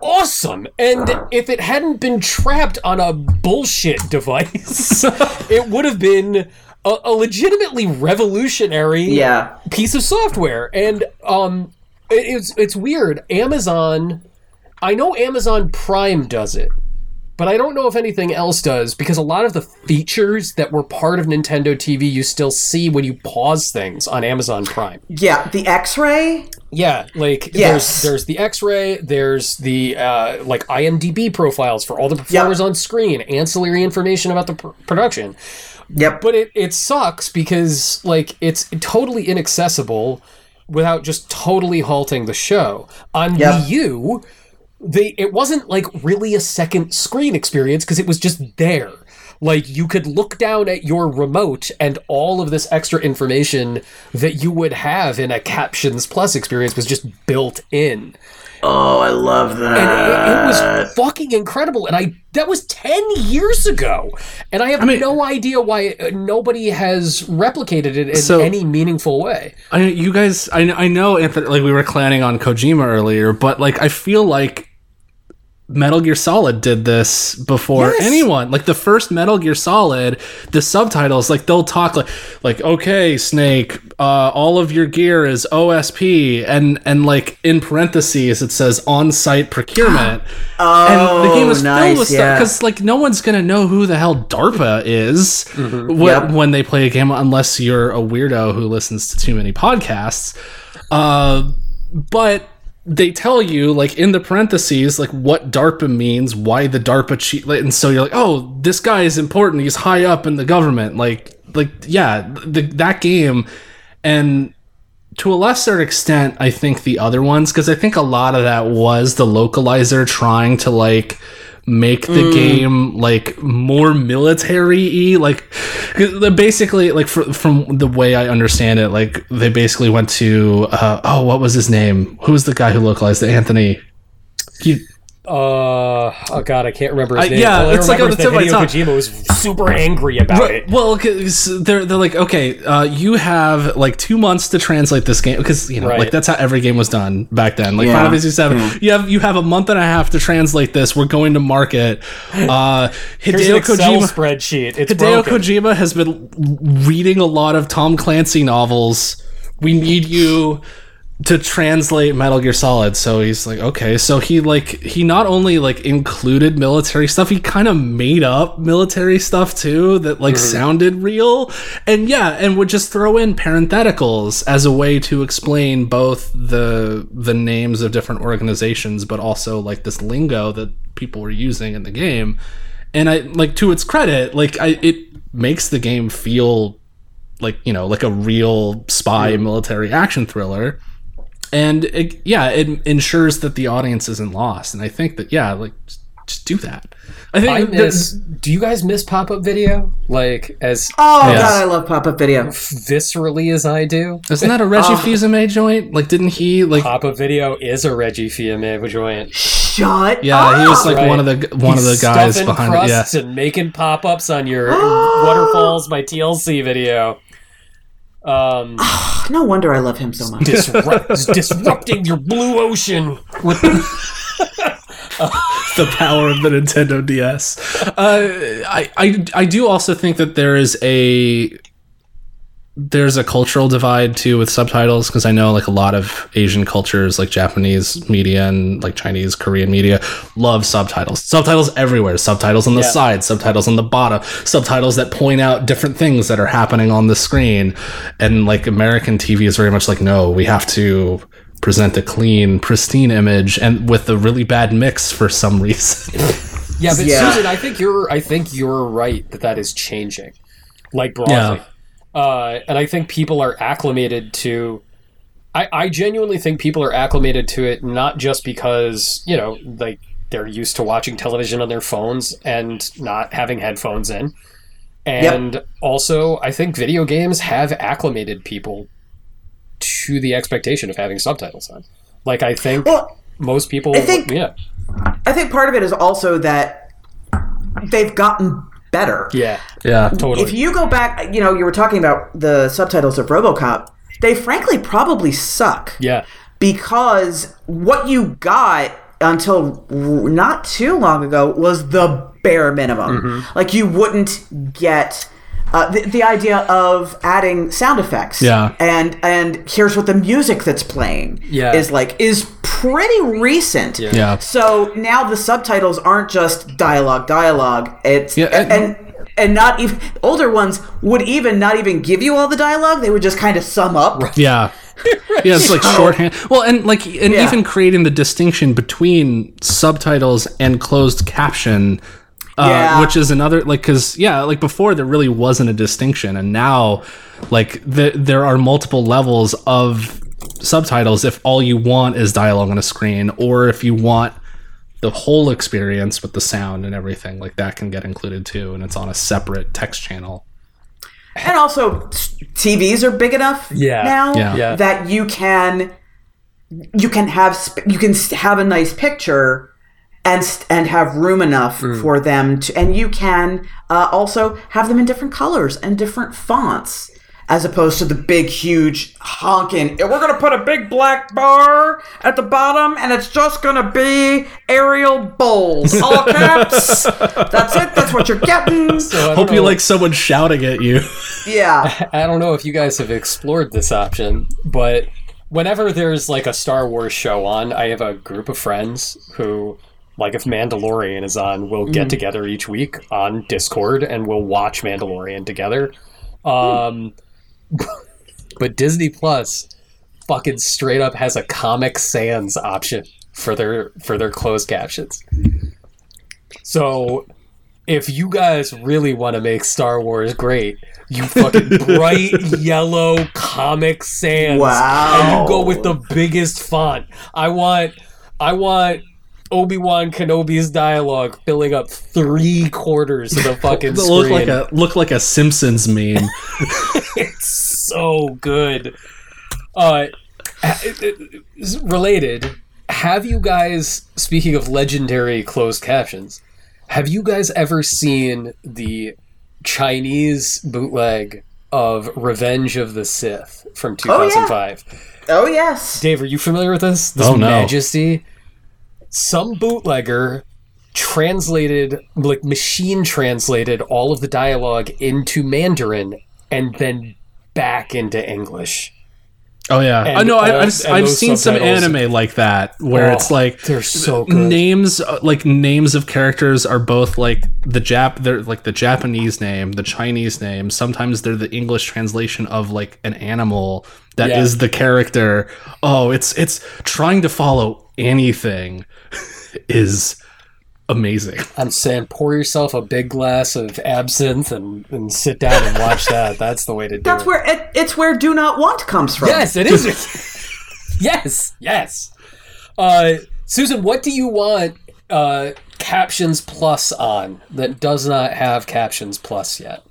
awesome. And if it hadn't been trapped on a bullshit device, [LAUGHS] it would have been a, a legitimately revolutionary Yeah. piece of software. And um, it- it's it's weird. Amazon, I know Amazon Prime does it. But I don't know if anything else does because a lot of the features that were part of Nintendo TV you still see when you pause things on Amazon Prime. Yeah, the X-ray. Yeah, like Yes. there's there's the X-ray, there's the uh, like IMDb profiles for all the performers on screen, ancillary information about the pr- production. Yep. But it it sucks because like it's totally inaccessible without just totally halting the show on Yep. Wii U. They it wasn't like really a second screen experience because it was just there. Like you could look down at your remote and all of this extra information that you would have in a Captions Plus experience was just built in. oh, I love that. And it, it was fucking incredible. And I that was 10 years ago. And I have mean- no idea why uh, nobody has replicated it in So- any meaningful way. I you guys, I, I know, Anthony, like we were clanning on Kojima earlier, but like I feel like Metal Gear Solid did this before Yes. anyone. Like the first Metal Gear Solid, the subtitles, like they'll talk like, like okay, Snake, uh, all of your gear is OSP, and and like in parentheses it says on-site procurement. [GASPS] and the game is Oh, nice, filled with stuff because like no one's gonna know who the hell DARPA is wh- Yep. when they play a game unless you're a weirdo who listens to too many podcasts. Uh, but they tell you like in the parentheses like what DARPA means, why the DARPA cheat, and so you're like, oh, this guy is important. He's high up in the government. Like, like yeah, the, that game, and to a lesser extent, I think the other ones, because I think a lot of that was the localizer trying to like make the game like more military-y like the- basically like fr- from the way i understand it like they basically went to uh, oh what was his name? Who was the guy who localized it? Anthony. You, Uh, oh god, I can't remember his I- name. yeah, All I it's like remember on is the tip of my tongue. Kojima was super angry about it. well 'cause they're, they're like okay uh, you have like two months to translate this game because you know Right. like that's how every game was done back then like Yeah. final fantasy 7 you have you have a month and a half to translate this we're going to market uh Here's hideo an Excel kojima spreadsheet. It's Hideo broken. Kojima has been reading a lot of Tom Clancy novels. We need you to translate Metal Gear Solid. So he's like, okay. So he like he not only like included military stuff, he kind of made up military stuff too that like mm-hmm. sounded real. And yeah, and would just throw in parentheticals as a way to explain both the the names of different organizations, but also like this lingo that people were using in the game and I like to its credit, like I it makes the game feel like you know like a real spy military action thriller, and it, yeah, it ensures that the audience isn't lost. And I think that yeah, like just, just do that. I think I that- Do you guys miss pop up video like as Oh Yes. god, I love pop-up video. viscerally as I do? isn't that a Reggie [LAUGHS] oh. Fils-Aimé joint? Like, didn't he like? Pop up video is a Reggie Fils-Aimé joint. Shut Yeah, he was like Right. one of the one of the guys stuffing behind it. Yeah, crusts and making pop ups on your [GASPS] waterfalls by TLC video. Um, No wonder I love him so much. disrupt, [LAUGHS] disrupting your blue ocean with [LAUGHS] the power of the Nintendo DS. Uh, I, I I do also think that there is a there's a cultural divide too with subtitles because I know like a lot of Asian cultures like Japanese media and like Chinese Korean media love subtitles. Subtitles everywhere. Subtitles on the Yeah. side, subtitles on the bottom, subtitles that point out different things that are happening on the screen. And like American TV is very much like no, we have to present a clean, pristine image and with a really bad mix for some reason. [LAUGHS] Yeah, but Yeah. Susan, I think you're I think you're right that that is changing, like broadly. Uh, and I think people are acclimated to. I, I genuinely think people are acclimated to it not just because you know like they're used to watching television on their phones and not having headphones in, and also I think video games have acclimated people to the expectation of having subtitles on. Like I think Well, most people, I think- yeah, I think part of it is also that they've gotten better. Yeah, Yeah. totally. If you go back, you know, you were talking about the subtitles of RoboCop. They frankly probably suck yeah, because what you got until not too long ago was the bare minimum. Mm-hmm. Like you wouldn't get uh, the, the idea of adding sound effects. Yeah. and and here's what the music that's playing. Yeah. is like is pretty recent. Yeah. So now the subtitles aren't just dialogue, dialogue. It's Yeah, and, and- and and not even older ones would even not even give you all the dialogue. They would just kind of sum up. Yeah. [LAUGHS] Yeah, it's like shorthand. Well, and like, and Yeah. even creating the distinction between subtitles and closed caption, uh, Yeah. which is another like, because yeah, like before there really wasn't a distinction, and now, like, the, there are multiple levels of subtitles if all you want is dialogue on a screen, or if you want the whole experience with the sound and everything, like that can get included too, and it's on a separate text channel. And also, TVs are big enough Yeah. now Yeah. Yeah. that you can you can have you can have a nice picture and and have room enough Mm. for them to and you can uh, also have them in different colors and different fonts as opposed to the big huge honking we're gonna put a big black bar at the bottom and it's just gonna be Arial bowls all caps. [LAUGHS] That's it. That's what you're getting. [LAUGHS] So I don't Hope you know- like someone shouting at you. yeah. [LAUGHS] I don't know if you guys have explored this option, but whenever there's like a Star Wars show on, I have a group of friends who, like, if Mandalorian is on, we'll get together each week on Discord and we'll watch Mandalorian together. Um, [LAUGHS] but Disney Plus fucking straight up has a Comic Sans option for their for their closed captions. So if you guys really want to make Star Wars great, you fucking [LAUGHS] bright yellow Comic Sans. Wow. And you go with the biggest font. I want I want Obi-Wan Kenobi's dialogue filling up three quarters of the [LAUGHS] fucking screen. look like a look like a Simpsons meme. [LAUGHS] it's so good. Uh, related, have you guys, speaking of legendary closed captions, have you guys ever seen the Chinese bootleg of Revenge of the Sith from 2005? Oh, yeah. 2005? oh yes Dave, are you familiar with this? This Oh, no. Majesty. Some bootlegger translated, like machine translated, all of the dialogue into Mandarin and then back into English. Oh yeah, And I know. I, all- I've, seen some anime like that where Oh, it's like they're so good. names, uh, like names of characters are both like the Jap. They're like the Japanese name, the Chinese name. Sometimes they're the English translation of like an animal that is Yeah. the character. Oh, it's it's trying to follow anything [LAUGHS] is amazing. [LAUGHS] I'm saying pour yourself a big glass of absinthe and, and sit down and watch that. [LAUGHS] That's the way to do That's it. where it, it's where do not want comes from. Yes, it is. [LAUGHS] yes, yes. Uh, Susan, what do you want uh, captions plus on that does not have captions plus yet?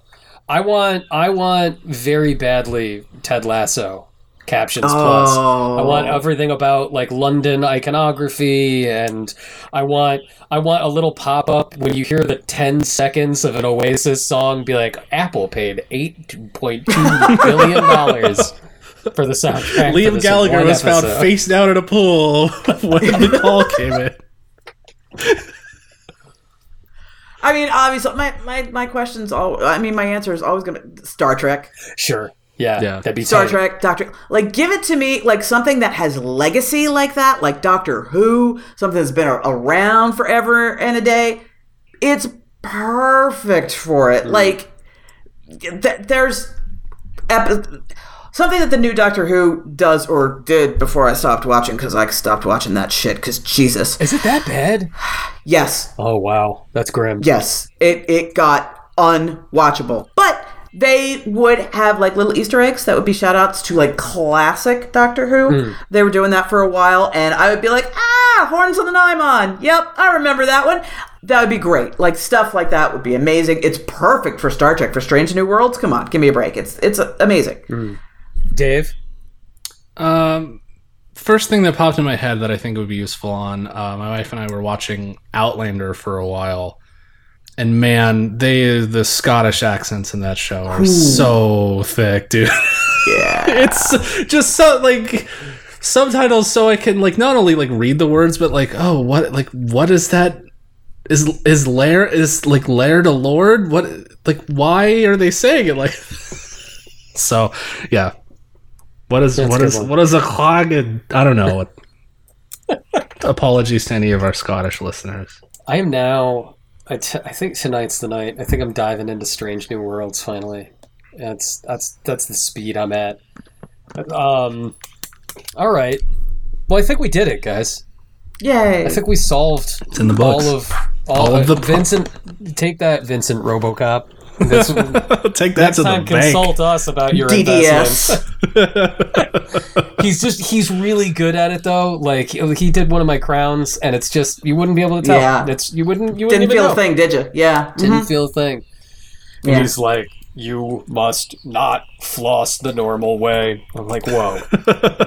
I want, I want very badly Ted Lasso captions plus. Oh. I want oh. everything about like London iconography, and I want, I want a little pop up when you hear the ten seconds of an Oasis song. Be like, Apple paid eight point two billion dollars [LAUGHS] for the soundtrack. Liam this Gallagher one was found face down in a pool [LAUGHS] when the call came in. I mean, obviously, my, my, my question's all. I mean, my answer is always going to Star Trek. Sure. Yeah. Yeah. That'd be Star tight. Trek, Doctor. Like, give it to me, like something that has legacy like that, like Doctor Who, something that's been around forever and a day. It's perfect for it. Mm. Like, th- there's epi- something that the new Doctor Who does or did before I stopped watching because I stopped watching that shit because Jesus. Is it that bad? [SIGHS] Yes, Oh wow, that's grim. yes, it it got unwatchable. But they would have like little Easter eggs that would be shout outs to like classic Doctor Who. They were doing that for a while, and I would be like, ah, Horns of the Nimon. Yep, I remember that one. That would be great. Like stuff like that would be amazing. It's perfect for Star Trek for Strange New Worlds. Come on, give me a break. It's it's amazing. Dave. Um, first thing that popped in my head that I think would be useful on uh, my wife and I were watching Outlander for a while, and man, they the Scottish accents in that show are so thick, dude. Yeah. [LAUGHS] it's just so like subtitles so I can like not only like read the words but like oh what like what is that is is lair is like lair to lord what like why are they saying it like [LAUGHS] so yeah what is That's what is one. what is a clog and I don't know [LAUGHS] apologies to any of our Scottish listeners I am now. I, t- I think tonight's the night. I think I'm diving into Strange New Worlds finally. That's that's that's the speed I'm at. Um, all right. Well, I think we did it, guys. Yay. I think we solved it's in the books all of all, All of of the Vincent. Take that, Vincent RoboCop. That's, [LAUGHS] take that next to the time, bank consult us about your investments. [LAUGHS] [LAUGHS] He's just he's really good at it though. Like he did one of my crowns, and it's just you wouldn't be able to tell. Yeah. It's you wouldn't you wouldn't Didn't even feel know. a thing, did you? Yeah. Didn't Mhm. feel a thing. And Yeah. he's like, "You must not floss the normal way." I'm like, "Whoa!"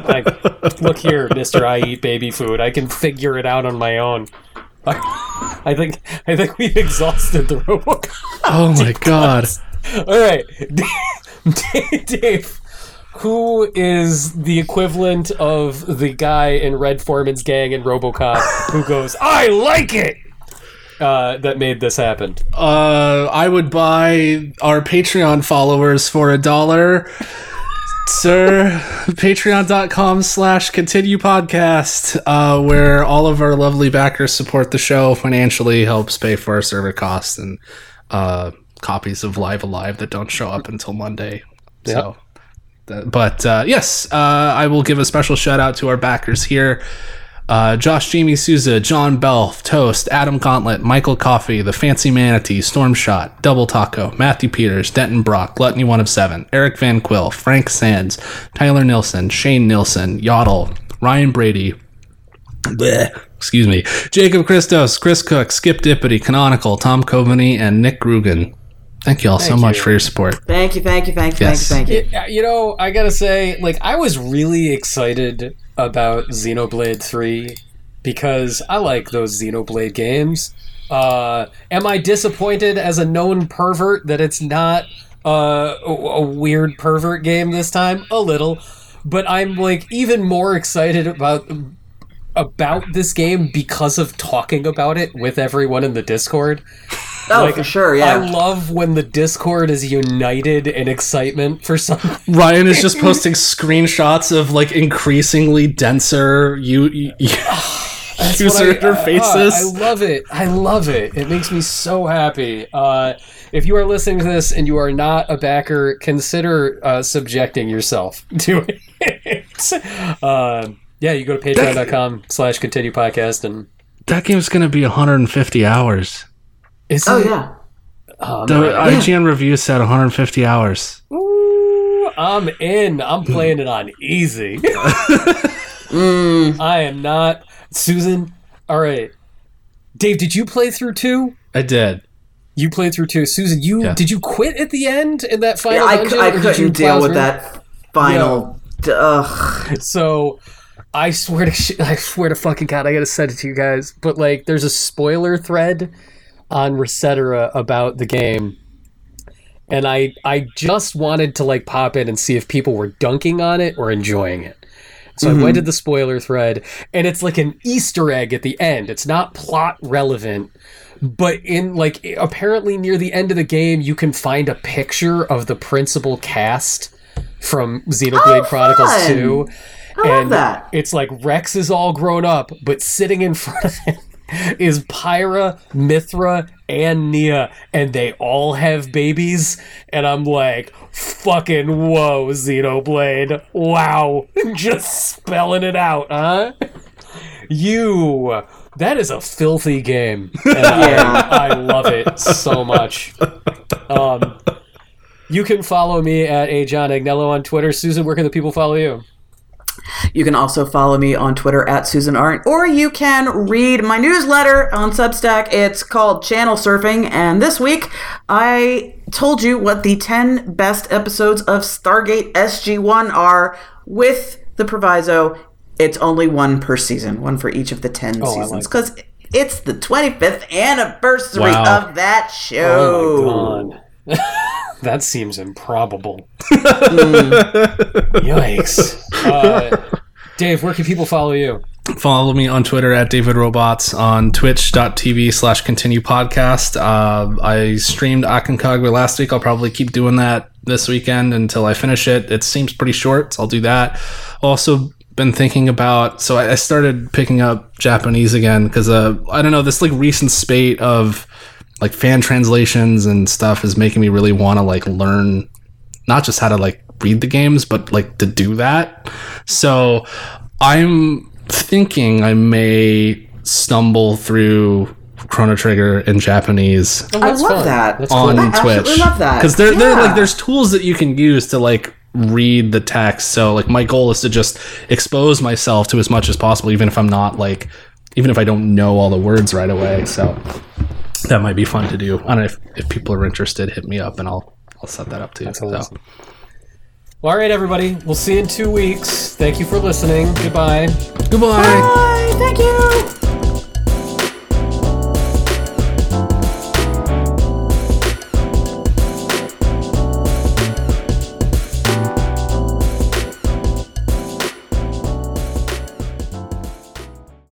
like, look here, Mister. I eat baby food. I can figure it out on my own. I think I think we've exhausted the robot. oh my [LAUGHS] god All right, [LAUGHS] Dave, Dave, who is the equivalent of the guy in Red Foreman's gang in RoboCop who goes, "I like it." Uh, that made this happen. Uh, I would buy our Patreon followers for a dollar. Sir, patreon.com slash continue podcast, uh, where all of our lovely backers support the show financially, helps pay for our server costs and uh, copies of Live A Live that don't show up until Monday. So, but uh, yes, uh, I will give a special shout out to our backers here. Uh, Josh Jamie Souza, John Belf, Toast, Adam Gauntlet, Michael Coffey, The Fancy Manatee, Stormshot, Double Taco, Matthew Peters, Denton Brock, Gluttony One of Seven, Eric Van Quill, Frank Sands, Tyler Nilson, Shane Nilson, Yodel, Ryan Brady, bleh, excuse me, Jacob Christos, Chris Cook, Skip Dippity, Canonical, Tom Coveney, and Nick Rugen. Thank you all so Thank much for your support. Thank you, thank you, thank you, Yes. thank you, thank you. You know, I gotta say, like, I was really excited about Xenoblade 3 because I like those Xenoblade games. Uh, am I disappointed as a known pervert that it's not uh, a, a weird pervert game this time? A little. But I'm, like, even more excited about about this game because of talking about it with everyone in the Discord. Oh, Like, for sure, yeah. I love when the Discord is united in excitement for something. [LAUGHS] Ryan is just posting screenshots of like increasingly denser you, you [LAUGHS] That's user what I- uh, interfaces. I love it. I love it. It makes me so happy. Uh, if you are listening to this and you are not a backer, consider uh, subjecting yourself [LAUGHS] to it. uh, yeah, you go to patreon.com slash continue podcast and that game's gonna be 150 hours. Is Oh it- yeah. Oh, The man. IGN review said 150 hours. Ooh, I'm in. I'm hmm. playing it on easy. [LAUGHS] [LAUGHS] Hmm. I am not. Susan, all right. Dave, did you play through two? I did. You played through two. Susan, you Yeah. did you quit at the end in that final Yeah, I, dungeon? cou- I or you couldn't deal plow with through? that final. d- Ugh. So, I swear to sh- [LAUGHS] I swear to fucking god, I gotta send it to you guys. But like, there's a spoiler thread on Resetera about the game, and I I just wanted to like pop in and see if people were dunking on it or enjoying it. So I went mm-hmm. to the spoiler thread, and it's like an Easter egg at the end. It's not plot relevant, but in like apparently near the end of the game, you can find a picture of the principal cast from Xenoblade Oh, Chronicles fun. 2. I and that. it's like Rex is all grown up, but sitting in front of him is Pyra, Mythra, and Nia, and they all have babies. And I'm like, fucking whoa, Xenoblade. Wow. [LAUGHS] Just spelling it out, huh? You. That is a filthy game. And Yeah. I, I love it so much. Um, you can follow me at a John Agnello on Twitter. Susan, where can the people follow you? You can also follow me on Twitter at Susan Arendt, or you can read my newsletter on Substack. It's called Channel Surfing, and this week I told you what the 10 best episodes of Stargate SG1 are with the proviso it's only one per season, one for each of the 10 Oh, seasons. like Because It's the 25th anniversary Wow. of that show. Oh [LAUGHS] that seems improbable. Hmm. [LAUGHS] Yikes. Uh, Dave, where can people follow you? Follow me on Twitter at David Robots, on twitch.tv slash continue podcast. Uh, I streamed Aconcagua last week. I'll probably keep doing that this weekend until I finish it. It seems pretty short, so I'll do that. Also, been thinking about so I, I started picking up Japanese again because uh, I don't know this like recent spate of like fan translations and stuff is making me really want to like learn not just how to like read the games but like to do that. So I'm thinking I may stumble through Chrono Trigger in Japanese Oh, I love fun. that. That's on cool. I absolutely Twitch. love that. because there, there, like, there's tools that you can use to like read the text. So, like, my goal is to just expose myself to as much as possible, even if I'm not like, even if I don't know all the words right away. So, that might be fun to do. I don't know if, if people are interested, hit me up and I'll I'll set that up too. That's So, awesome. Well, all right, everybody. We'll see you in two weeks. Thank you for listening. Goodbye. goodbye. Bye. Thank you.